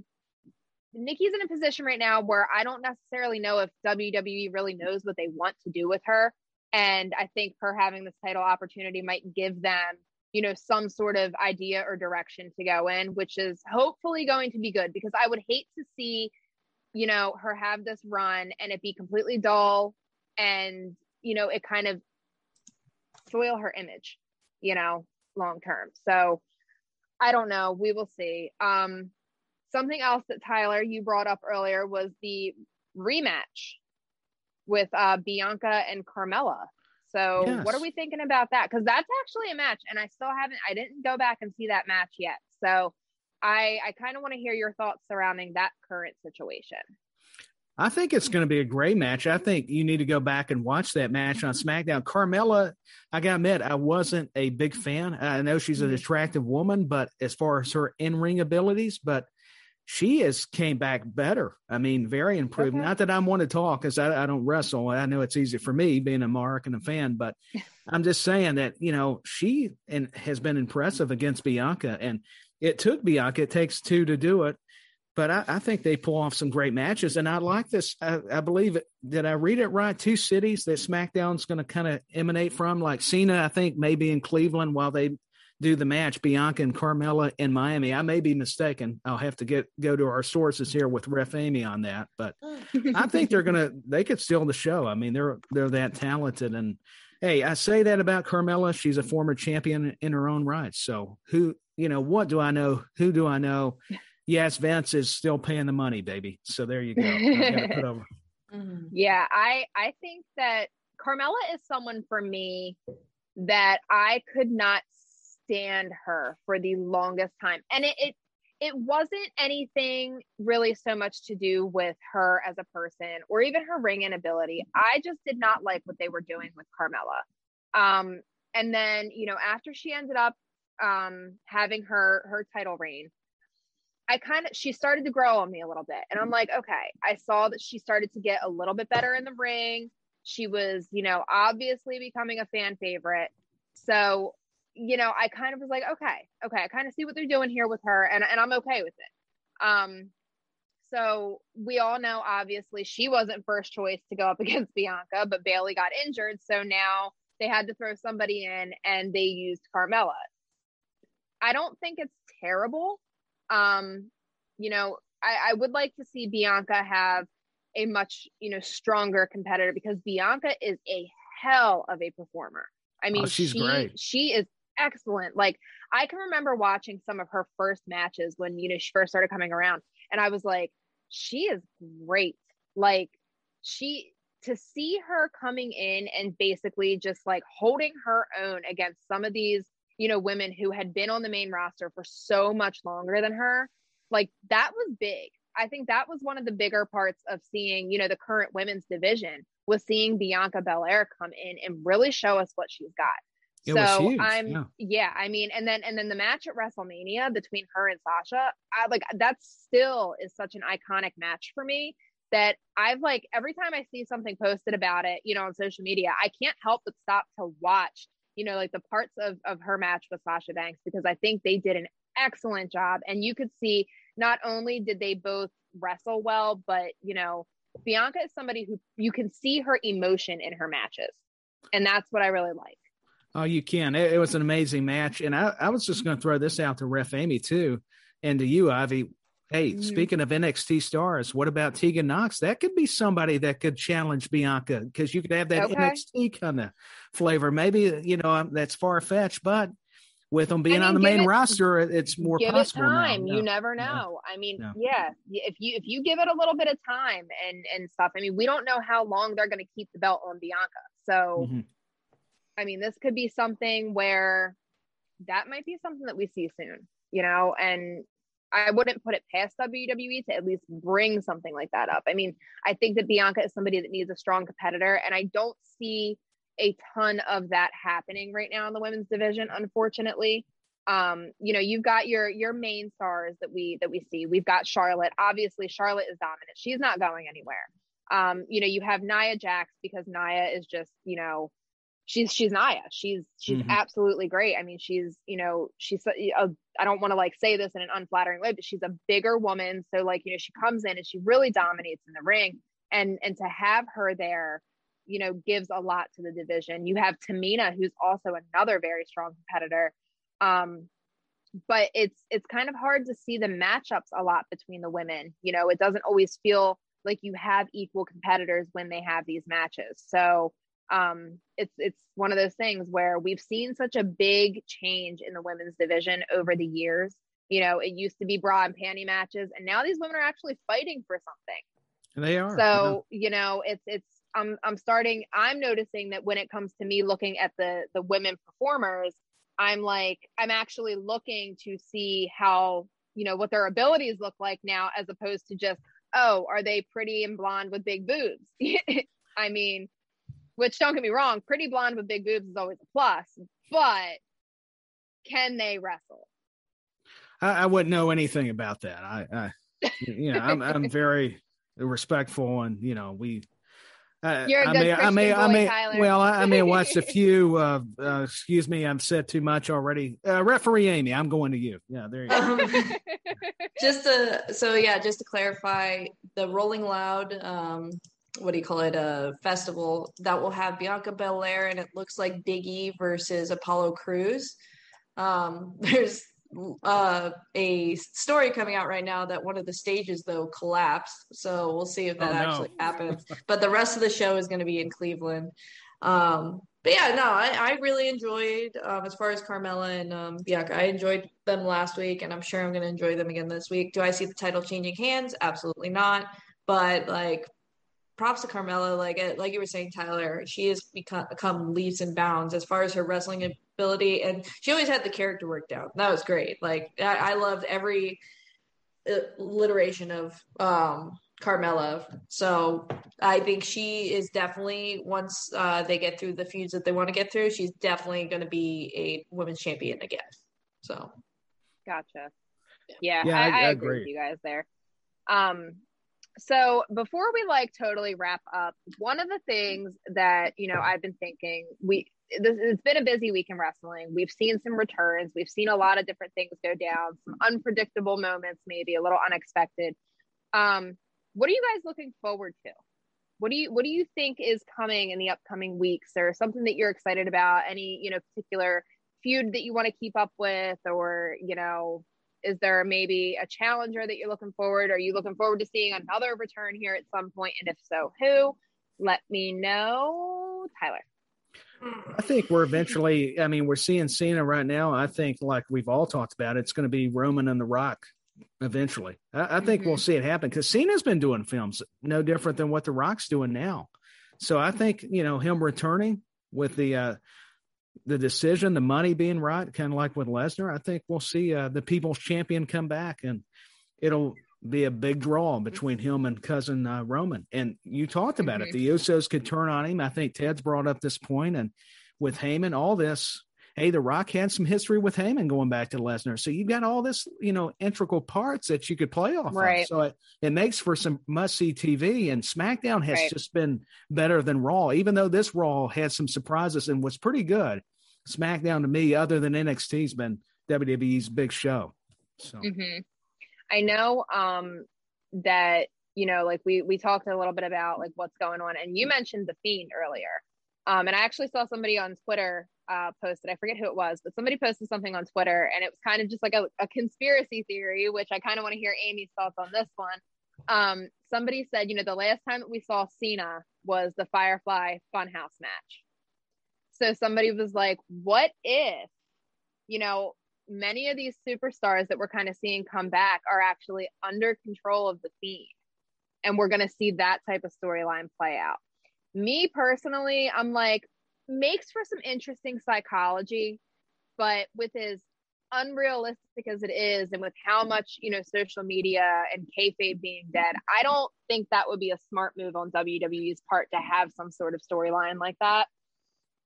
Nikki's in a position right now where I don't necessarily know if WWE really knows what they want to do with her. And I think her having this title opportunity might give them, you know, some sort of idea or direction to go in, which is hopefully going to be good because I would hate to see, you know, her have this run and it be completely dull and, you know, it kind of soil her image, you know, long term. So, I don't know. We will see. Um, something else that Tyler you brought up earlier was the rematch with uh, Bianca and Carmella. So yes. what are we thinking about that? Because that's actually a match, and I still haven't. I didn't go back and see that match yet. So I I kind of want to hear your thoughts surrounding that current situation. I think it's going to be a great match. I think you need to go back and watch that match on SmackDown. Carmella, I got to admit, I wasn't a big fan. I know she's an mm-hmm. attractive woman, but as far as her in ring abilities, but she has came back better. I mean, very improved. Okay. Not that I'm one to talk because I, I, don't wrestle. I know it's easy for me being a Mark and a fan, but [LAUGHS] I'm just saying that you know she and has been impressive against Bianca, and it took Bianca. It takes two to do it but I, I, think they pull off some great matches. And I like this. I, I believe it. Did I read it right? Two cities that SmackDown's going to kind of emanate from, like Cena, I think maybe in Cleveland while they do the match, Bianca and Carmella in Miami. I may be mistaken. I'll have to get go to our sources here with Ref Amy on that. But I think they're gonna they could steal the show. I mean, they're they're that talented and Hey, I say that about Carmella. She's a former champion in her own right. So who, you know, what do I know? Who do I know? Yes, Vince is still paying the money, baby. So there you go. [LAUGHS] Mm-hmm. Yeah, I I think that Carmella is someone for me that I could not stand her for the longest time. And it, it it wasn't anything really so much to do with her as a person or even her ring ability. I just did not like what they were doing with Carmella. Um, and then, you know, after she ended up um, having her her title reign, I kind of she started to grow on me a little bit. And I'm like, okay, I saw that she started to get a little bit better in the ring. She was, you know, obviously becoming a fan favorite. So you know, I kind of was like, okay, okay, I kind of see what they're doing here with her, and and I'm okay with it. Um, so we all know, obviously, she wasn't first choice to go up [LAUGHS] against Bianca, but Bayley got injured, so now they had to throw somebody in, and they used Carmella. I don't think it's terrible. Um, you know, I, I would like to see Bianca have a much, you know, stronger competitor because Bianca is a hell of a performer. I mean, oh, she's she, great. She is excellent. Like I can remember watching some of her first matches when you know she first started coming around, and I was like, she is great. Like she to see her coming in and basically just like holding her own against some of these you know women who had been on the main roster for so much longer than her like that was big i think that was one of the bigger parts of seeing you know the current women's division was seeing bianca belair come in and really show us what she's got it so I'm yeah. yeah. I mean, and then and then the match at WrestleMania between her and Sasha, I like that still is such an iconic match for me that I've like every time I see something posted about it, you know, on social media, I can't help but stop to watch, you know, like the parts of of her match with Sasha Banks because I think they did an excellent job and you could see not only did they both wrestle well, but you know, Bianca is somebody who you can see her emotion in her matches. And that's what I really like. Oh, you can. It, it was an amazing match, and I, I was just going to throw this out to Ref Amy too, and to you, Ivy. Hey, mm-hmm. speaking of NXT stars, what about Tegan Nox? That could be somebody that could challenge Bianca because you could have that okay. NXT kind of flavor. Maybe you know that's far fetched, but with them being I mean, on the main it, roster, it's more give possible. It time. You never know. I mean, yeah, if you if you give it a little bit of time and and stuff. I mean, we don't know how long they're going to keep the belt on Bianca, so. Mm-hmm I mean, this could be something where that might be something that we see soon, you know, and I wouldn't put it past WWE to at least bring something like that up. I mean, I think that Bianca is somebody that needs a strong competitor, and I don't see a ton of that happening right now in the women's division, unfortunately. Um, you know, you've got your your main stars that we that we see. We've got Charlotte. Obviously, Charlotte is dominant. She's not going anywhere. Um, you know, you have Nia Jax because Nia is just, you know, she's she's Nia. She's she's mm-hmm. absolutely great. I mean, she's you know she's I don't want to like say this in an unflattering way, but she's a bigger woman. So like you know she comes in and she really dominates in the ring, and and to have her there, you know, gives a lot to the division. You have Tamina, who's also another very strong competitor. Um, but it's it's kind of hard to see the matchups a lot between the women. You know, it doesn't always feel like you have equal competitors when they have these matches. So um, it's it's one of those things where we've seen such a big change in the women's division over the years. You know, it used to be bra and panty matches, and now these women are actually fighting for something. They are. So yeah. you know, it's it's I'm I'm starting. I'm noticing that when it comes to me looking at the the women performers, I'm like I'm actually looking to see how you know what their abilities look like now, as opposed to just oh, are they pretty and blonde with big boobs? [LAUGHS] I mean, which don't get me wrong, pretty blonde with big boobs is always a plus, but can they wrestle? I, I wouldn't know anything about that. I, I you know, I'm, I'm very respectful and, you know, we, uh, You're a I good may, Christian I may, boy, I may, Tyler. well, I, I may have watched a [LAUGHS] few. Uh, uh, excuse me, I've said too much already. Uh, referee Amy, I'm going to you. Yeah, there you go. Um, [LAUGHS] just to, so yeah, just to clarify, the Rolling Loud um, what do you call it a festival that will have Bianca Belair and it looks like Biggie versus Apollo Crews. Um, [LAUGHS] there's uh, a story coming out right now that one of the stages though collapsed, so we'll see if that oh, no. actually happens. but the rest of the show is going to be in Cleveland. Um, but yeah, no, I, I really enjoyed um, as far as Carmella and um, Bianca. I enjoyed them last week, and I'm sure I'm going to enjoy them again this week. Do I see the title changing hands? Absolutely not. But like, props to Carmella. Like like you were saying, Tyler, she has become, become leaps and bounds as far as her wrestling ability, and she always had the character work down. That was great. Like I, I loved every alliteration of um, Carmella. So I think she is definitely once uh, they get through the feuds that they want to get through, she's definitely going to be a women's champion again. So, gotcha. Yeah, yeah I, I, I, agree with you guys there. Um, so before we like totally wrap up, one of the things that you know I've been thinking we this, it's been a busy week in wrestling. We've seen some returns. We've seen a lot of different things go down, some unpredictable moments, maybe a little unexpected. Um, what are you guys looking forward to? What do you what do you think is coming in the upcoming weeks or something that you're excited about? Any, you know, particular feud that you want to keep up with or, you know, is there maybe a challenger that you're looking forward? Are you looking forward to seeing another return here at some point? And if so, who? Let me know, Tyler. I think we're eventually. I mean, we're seeing Cena right now. I think, like we've all talked about, it's going to be Roman and The Rock eventually. I, I think mm-hmm. we'll see it happen because Cena's been doing films no different than what The Rock's doing now. So I think you know him returning with the uh, the decision, the money being right, kind of like with Lesnar. I think we'll see uh, the People's Champion come back, and it'll be a big draw between him and cousin uh, Roman. And you talked about mm-hmm. it. The Usos could turn on him. I think Ted's brought up this point, and with Heyman, all this hey, The Rock had some history with Heyman going back to Lesnar. So you've got all this, you know, integral parts that you could play off right. of. So it, it makes for some must see TV. And SmackDown has right. just been better than Raw, even though this Raw had some surprises and was pretty good. SmackDown to me, other than NXT, has been WWE's big show. So mm-hmm. I know um, that you know, like we we talked a little bit about like what's going on, and you mentioned the Fiend earlier. Um, and I actually saw somebody on Twitter uh, posted, I forget who it was, but somebody posted something on Twitter and it was kind of just like a, a conspiracy theory, which I kind of want to hear Amy's thoughts on this one. Um, somebody said, you know, the last time that we saw Cena was the Firefly Funhouse match. So somebody was like, what if, you know, many of these superstars that we're kind of seeing come back are actually under control of the Fiend? And we're going to see that type of storyline play out. Me personally, I'm like, makes for some interesting psychology, but with as unrealistic as it is, and with how much you know social media and kayfabe being dead, I don't think that would be a smart move on WWE's part to have some sort of storyline like that.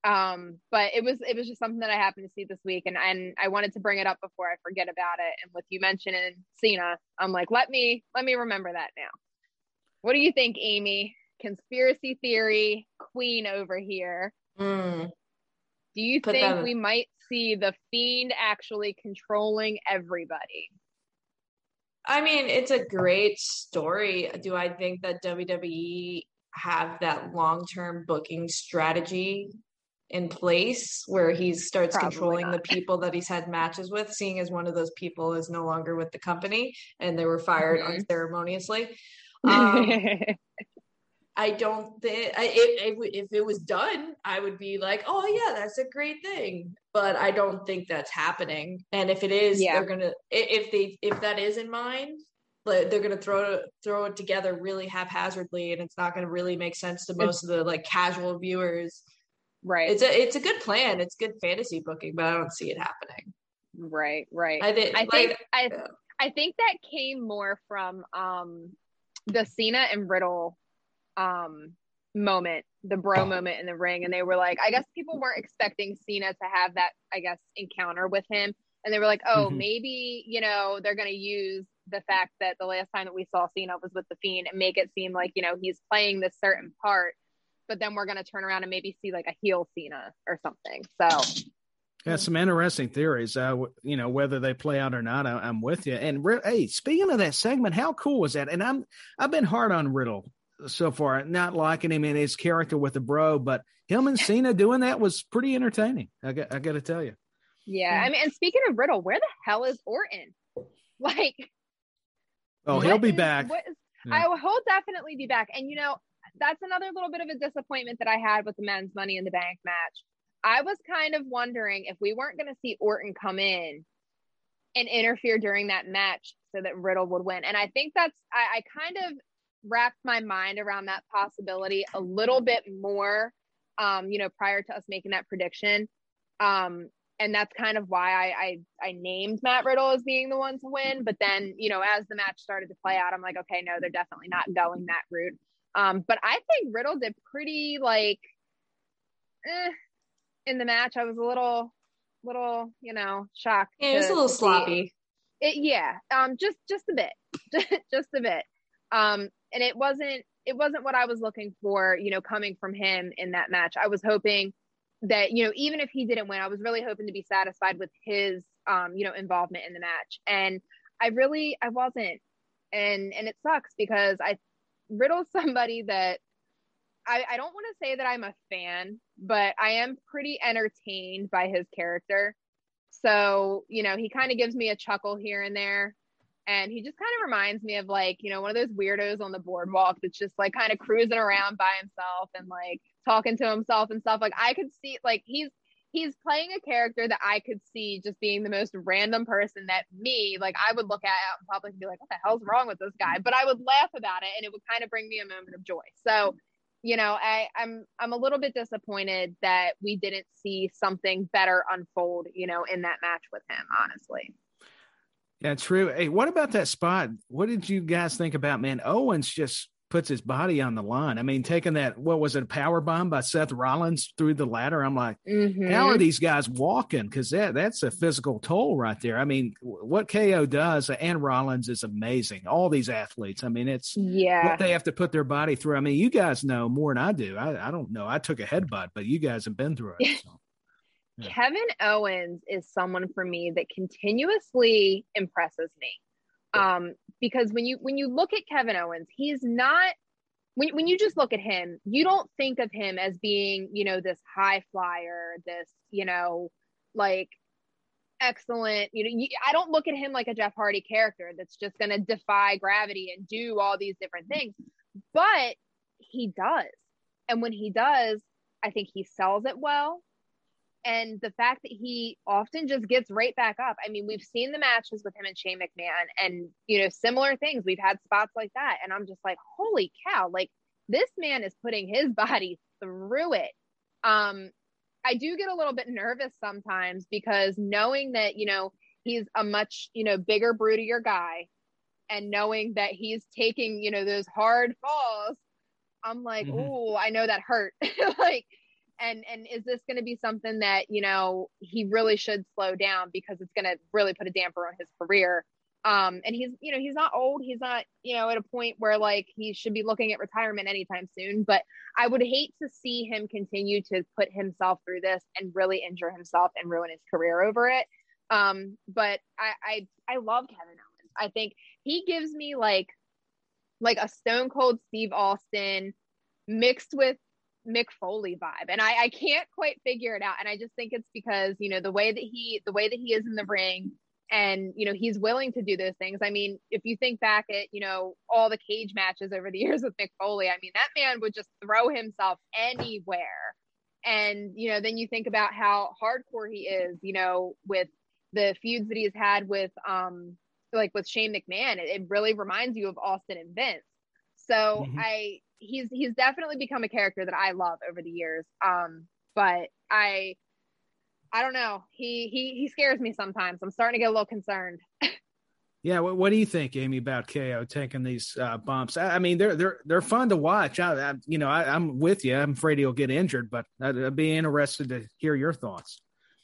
Um, but it was it was just something that I happened to see this week, and and I wanted to bring it up before I forget about it. And with you mentioning Cena, I'm like, let me let me remember that now. What do you think, Amy? Conspiracy theory queen over here. Mm. Do you Put think we might see the fiend actually controlling everybody? I mean, it's a great story. Do I think that WWE have that long-term booking strategy in place where he starts Probably controlling not. the [LAUGHS] people that he's had matches with, seeing as one of those people is no longer with the company and they were fired mm-hmm. unceremoniously. [LAUGHS] Um, I don't think if, if it was done, I would be like, oh yeah, that's a great thing. But I don't think that's happening. And if it is, yeah. they're gonna if they if that is in mind, they're gonna throw throw it together really haphazardly, and it's not gonna really make sense to most of the like casual viewers. Right. It's a it's a good plan. It's good fantasy booking, but I don't see it happening. Right. Right. I, think I like, think I yeah. I think that came more from um the Cena and Riddle um moment, the bro moment in the ring. And they were like, I guess people weren't expecting Cena to have that, I guess, encounter with him. And they were like, oh, mm-hmm. maybe, you know, they're going to use the fact that the last time that we saw Cena was with the Fiend and make it seem like, you know, he's playing this certain part. But then we're going to turn around and maybe see like a heel Cena or something. So, yeah, some interesting theories. Uh, you know, whether they play out or not, I, am with you. And hey, speaking of that segment, how cool was that? And I'm I've been hard on Riddle so far, not liking him in his character with the bro, but him and Cena doing that was pretty entertaining. I got, I got to tell you. Yeah, I mean, and speaking of Riddle, where the hell is Orton? [LAUGHS] Like, oh, he'll be is, back. Is, yeah. I will he'll definitely be back. And you know, that's another little bit of a disappointment that I had with the men's Money in the Bank match I was kind of wondering if we weren't going to see Orton come in and interfere during that match so that Riddle would win. And I think that's, I, I kind of wrapped my mind around that possibility a little bit more, um, you know, prior to us making that prediction. Um, and that's kind of why I, I, I named Matt Riddle as being the one to win. But then, you know, as the match started to play out, I'm like, okay, no, they're definitely not going that route. Um, but I think Riddle did pretty like eh, in the match. I was a little, little, you know, shocked. Yeah, it was a little sloppy. It, yeah, um, just just a bit, [LAUGHS] just a bit. Um, and it wasn't it wasn't what I was looking for. You know, coming from him in that match, I was hoping that you know even if he didn't win, I was really hoping to be satisfied with his um, you know involvement in the match, and I really I wasn't, and and it sucks because I Riddle's [LAUGHS] somebody that I, I don't want to say that I'm a fan, but I am pretty entertained by his character. So, you know, he kind of gives me a chuckle here and there. And he just kind of reminds me of like, you know, one of those weirdos on the boardwalk that's just like kind of cruising around by himself and like talking to himself and stuff. Like I could see like he's he's playing a character that I could see just being the most random person that me, like I would look at out in public and be like, what the hell's wrong with this guy? But I would laugh about it and it would kind of bring me a moment of joy. So, you know, I, I'm I'm a little bit disappointed that we didn't see something better unfold, you know, in that match with him, honestly. Yeah, true. Hey, what about that spot? What did you guys think about man? Owens just puts his body on the line. I mean, taking that, what was it, a power bomb by Seth Rollins through the ladder? I'm like, mm-hmm. how are these guys walking? Because that that's a physical toll right there. I mean, what KO does and Rollins is amazing. All these athletes. I mean, it's yeah what they have to put their body through. I mean, you guys know more than I do. I, I don't know. I took a headbutt, but you guys have been through it. [LAUGHS] So. Yeah. Kevin Owens is someone for me that continuously impresses me um, because when you when you look at Kevin Owens, he's not when when you just look at him, you don't think of him as being you know this high flyer, this you know like excellent. You know, you, I don't look at him like a Jeff Hardy character that's just going to defy gravity and do all these different things, but he does, and when he does, I think he sells it well and the fact that he often just gets right back up. I mean, we've seen the matches with him and Shane McMahon and, you know, similar things. We've had spots like that. And I'm just like, holy cow, like this man is putting his [LAUGHS] body through it. Um, I do get a little bit nervous sometimes because knowing that, you know, he's a much, you know, bigger, broodier guy and knowing that he's taking, you know, those hard falls, I'm like, mm-hmm. oh, I know that hurt. [LAUGHS] like, and and is this going to be something that you know he really should slow down because it's going to really put a damper on his career. Um and he's you know he's not old. He's not you know at a point where like he should be looking at retirement anytime soon. But i would hate to see him continue to put himself through this and really injure himself and ruin his career over it. Um but i i, I love kevin owens. I think he gives me like like a stone cold steve austin mixed with Mick Foley vibe. And I, I can't quite figure it out. And I just think it's because, you know, the way that he the way that he is in the ring and you know he's willing to do those things i mean if you think back at you know all the cage matches over the [LAUGHS] years with mick foley i mean that man would just throw himself anywhere and you know then you think about how hardcore he is you know with the feuds that he's had with um like with shane mcmahon it, it really reminds you of austin and vince so mm-hmm. i he's he's definitely become a character that I love over the years. Um, but I I don't know. He he he scares me sometimes. I'm starting to get a little concerned. yeah, what, what, do you think, Amy, about KO taking these uh, bumps? I, I, mean, they're they're they're fun to watch. I, I you know I, am with you. I'm afraid he'll get injured, but I'd, I'd be interested to hear your thoughts.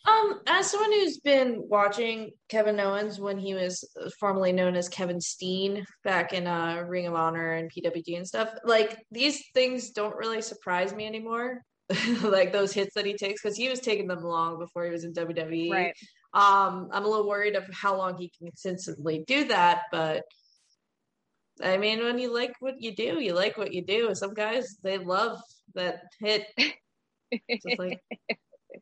Um, as someone who's been watching Kevin Owens when he was formerly known as Kevin Steen back in uh, Ring of Honor and PWG and stuff, like these things don't really surprise me anymore. [LAUGHS] like those hits that he takes because he was taking them long before he was in WWE. Right. Um, I'm a little worried of how long he can consistently do that, but I mean, when you like what you do, you like what you do. Some guys they love that hit. [LAUGHS] Just like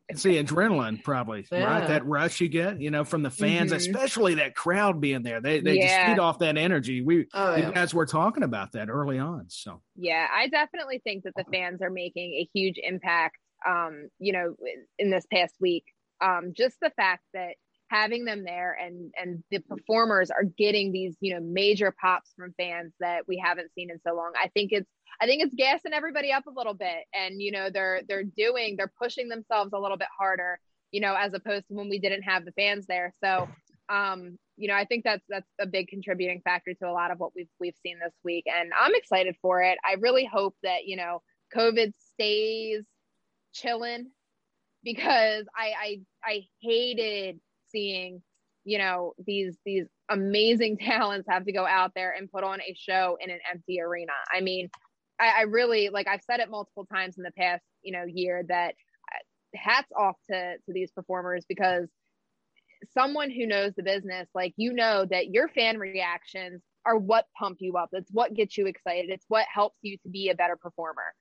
it's the adrenaline, probably, yeah. right? That rush you get, you know, from the fans, mm-hmm. especially that crowd being there. They they yeah. just feed off that energy. We oh, yeah. guys were talking about that early on. So yeah, I definitely think that the fans are making a huge impact um, you know, in this past week. Um, just the fact that having them there and and the performers are getting these you know major pops from fans that we haven't seen in so long. I think it's i think it's gassing everybody up a little bit and you know they're they're doing they're pushing themselves a little bit harder you know as opposed to when we didn't have the fans there. So um you know i think that's that's a big contributing factor to a lot of what we've we've seen this week and i'm excited for it. I really hope that you know covid stays chilling because I, I I hated seeing you know these these amazing [LAUGHS] talents have to go out there and put on a show in an empty arena. I mean I, I, really like i've said it multiple times in the past you know year that uh, hats off to to these performers because someone who knows the business like you know that your fan reactions are what pump you up. It's what gets you excited. It's what helps you to be a better performer.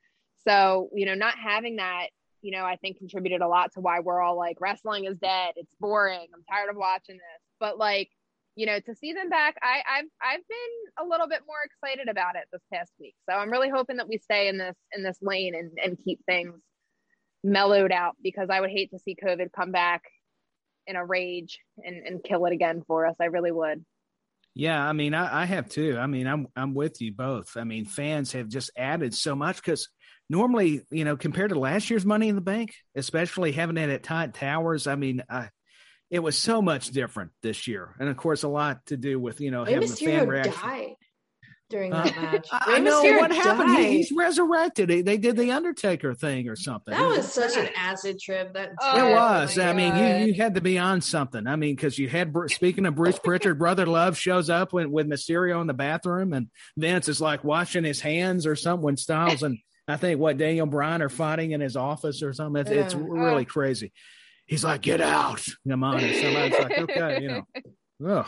So you know not having that you know, I think contributed a lot to why we're all like, wrestling is dead. It's boring. I'm tired of watching this. But like, you know, to see them back, I, I've I've been a little bit more excited about it this past week. So I'm really hoping that we stay in this in this lane and, and keep things mellowed out because I would hate to see COVID come back in a rage and, and kill it again for us. I really would. Yeah, I mean, I, I have too. I mean, I'm I'm with you both. I mean, fans have just added so much because normally, you know, compared to last year's Money in the Bank, especially having it at Titan Towers, I mean, I, it was so much different this year, and of course, a lot to do with you know Rey having Mysterio the fan reaction. Died during that uh, match. I, know what happened. He, he's resurrected. He, they did the Undertaker thing or something. That was such an acid trip. That oh, it was. I mean, you, you had to be on something. I mean, because you had speaking of Bruce Prichard, Brother Love shows up when, with Mysterio in the bathroom, and Vince is like washing his hands or something. When Styles and I think what Daniel Bryan are fighting in his office or something. It's, yeah. it's really crazy. He's like, "Get out!" Come on, and somebody's like, "Okay," you know. [LAUGHS] Ugh.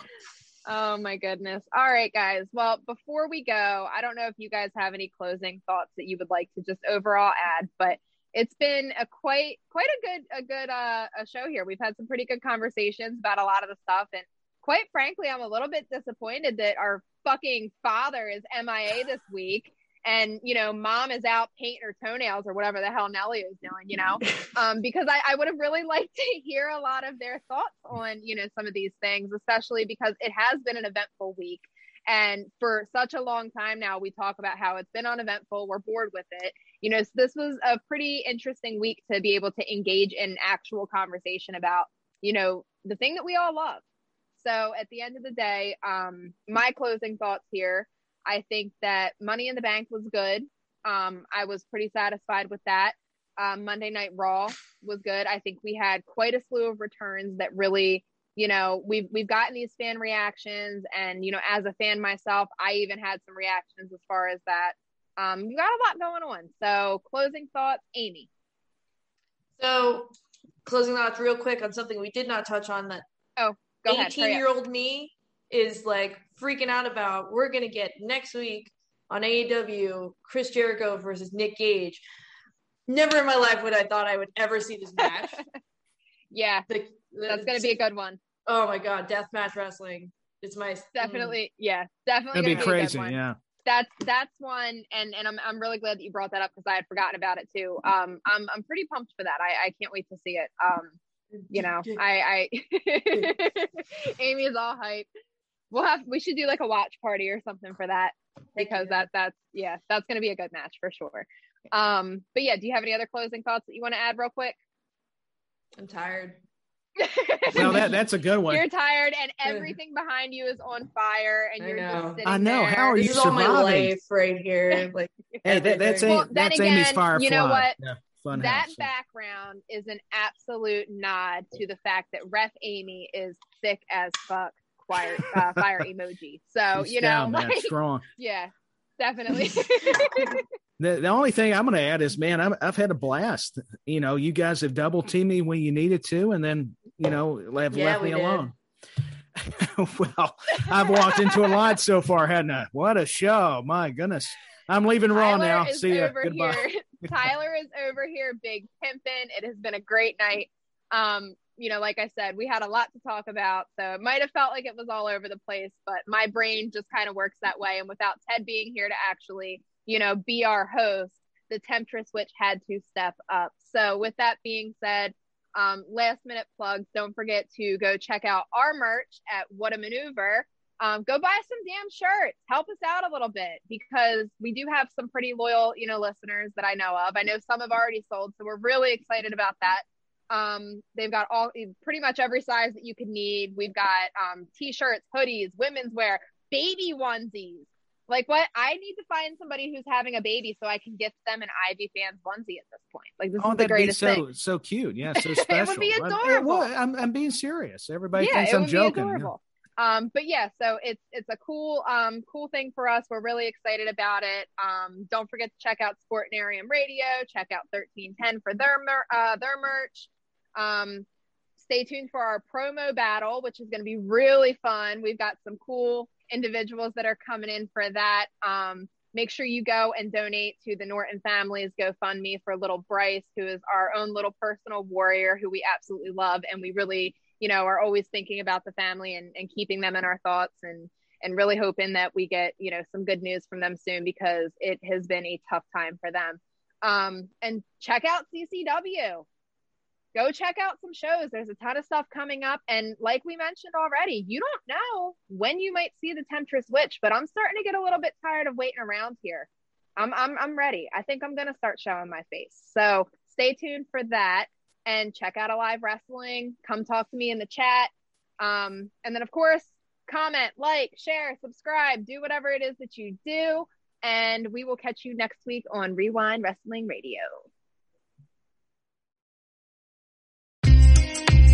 Oh my goodness. All right, guys. Well, before we go, I don't know if you guys have any closing thoughts that you would like to just overall add, but it's been a quite quite a good a good uh a show here. We've had some pretty good conversations about a lot of the stuff and quite frankly, I'm a little bit disappointed that our fucking father is MIA this week and you know mom is out painting her toenails or whatever the hell nelly is doing you know? [LAUGHS] Um, because I, I would have really [LAUGHS] liked to hear a lot of their thoughts on you know some of these things especially because it has been an eventful week. And for such a long time now we talk about how it's been uneventful. We're bored with it. You know so this was a pretty interesting week to be able to engage in actual conversation about you know the thing that we all love. So at the end of the day um my closing thoughts here I think that Money in the Bank was good. Um, I was pretty satisfied with that. Um, Monday Night Raw was good. I think we had quite a slew of returns that really, you know, we've we've gotten these fan reactions, and you know, as a fan myself, I even had some reactions as far as that. Um, you got a lot going on. So, closing thoughts, Amy. So, closing thoughts, real quick on something we did not touch on that. Oh, go 18 ahead. Eighteen year old me is like freaking out about we're gonna get next week on AEW Chris Jericho versus Nick Gage. Never in my life would I thought I would ever see this match. [LAUGHS] yeah, the, the, that's gonna be a good one. Oh my god, death match wrestling. It's my definitely, mm. yeah, definitely gonna, be, be crazy. Yeah, that's that's one, and and I'm I'm really glad that you brought that up because I had forgotten about it too. Um, I'm I'm pretty pumped for that. I I can't wait to see it. Um, you know, I I [LAUGHS] [LAUGHS] Amy is all hype we'll have we should do like a watch party or something for that because that that's yeah that's going to be a good match for sure. Um but yeah do you have any other closing thoughts that you want to add real quick? I'm tired. [LAUGHS] No that that's a good one. You're tired and everything behind you is on fire and you're just sitting i know. there. how are this you surviving my life right here [LAUGHS] like hey that, that's well, that's again, amy's firefly you know what? Yeah. Fun that house, background is an absolute nod to the fact that Ref Amy is sick as fuck fire uh, fire emoji. So She's you know, down, like, strong. [LAUGHS] Yeah, definitely. [LAUGHS] [LAUGHS] the the only thing I'm going to add is, man, I've, I've had a blast. You know, you guys have double teamed me when you needed to, and then you know have yeah, left me did. alone. well, I've walked into a lot so far, hadn't I? What a show! My goodness. I'm leaving Raw now. See ya. Goodbye. Tyler is over here, big pimping. It has been a great night. Um, you know, like I said, we had a lot to talk about. So it might have felt like it was all over the place, but my brain just kind of works that way. And without Ted being here to actually, you know, be our host, the Temptress Witch had to step up. So, with that being said, um, last minute plugs. Don't forget to go check out our merch at What a Maneuver. Um, go buy some damn shirts. Help us out a little bit because we do have some pretty loyal, you know, listeners that I know of. I know some have already sold, so we're really excited about that. Um, they've got all pretty much every size that you could need. We've got um, t-shirts, hoodies, women's wear, baby onesies. Like what? I need to find somebody who's having a baby so I can get them an Ivy fans onesie at this point. Like this oh, is the greatest so, thing. So cute, yeah, so special. [LAUGHS] it would be adorable. I'm, I'm, I'm being serious. Everybody yeah, thinks I'm joking. Yeah. Um, but yeah, so it's it's a cool um cool thing for us. We're really excited about it. Um, don't forget to check out Sportnarium Radio. Check out 1310 for their mer- uh, their merch. Um, stay tuned for our promo battle, which is going to be really fun. We've got some cool individuals that are coming in for that. Um, make sure you go and donate to the Norton Families GoFundMe for little Bryce, who is our own little personal warrior who we absolutely love. And we really, you know, are always thinking about the family and, and keeping them in our thoughts and, and really hoping that we get, you know, some good news from them soon because it has been a tough time for them. Um, and check out CCW go check out some shows. There's a ton of stuff coming up. And like we mentioned already, you don't know when you might see the Temptress Witch, but I'm starting to get a little bit tired of waiting around here. I'm, I'm, I'm ready. I think I'm going to start showing my face. So stay tuned for that and check out Alive Wrestling. Come talk to me in the chat. Um, and then, of course, comment, like, share, subscribe, do whatever it is that you do. And we will catch you next week on Wre-Wind Wrestling Radio. Thank you.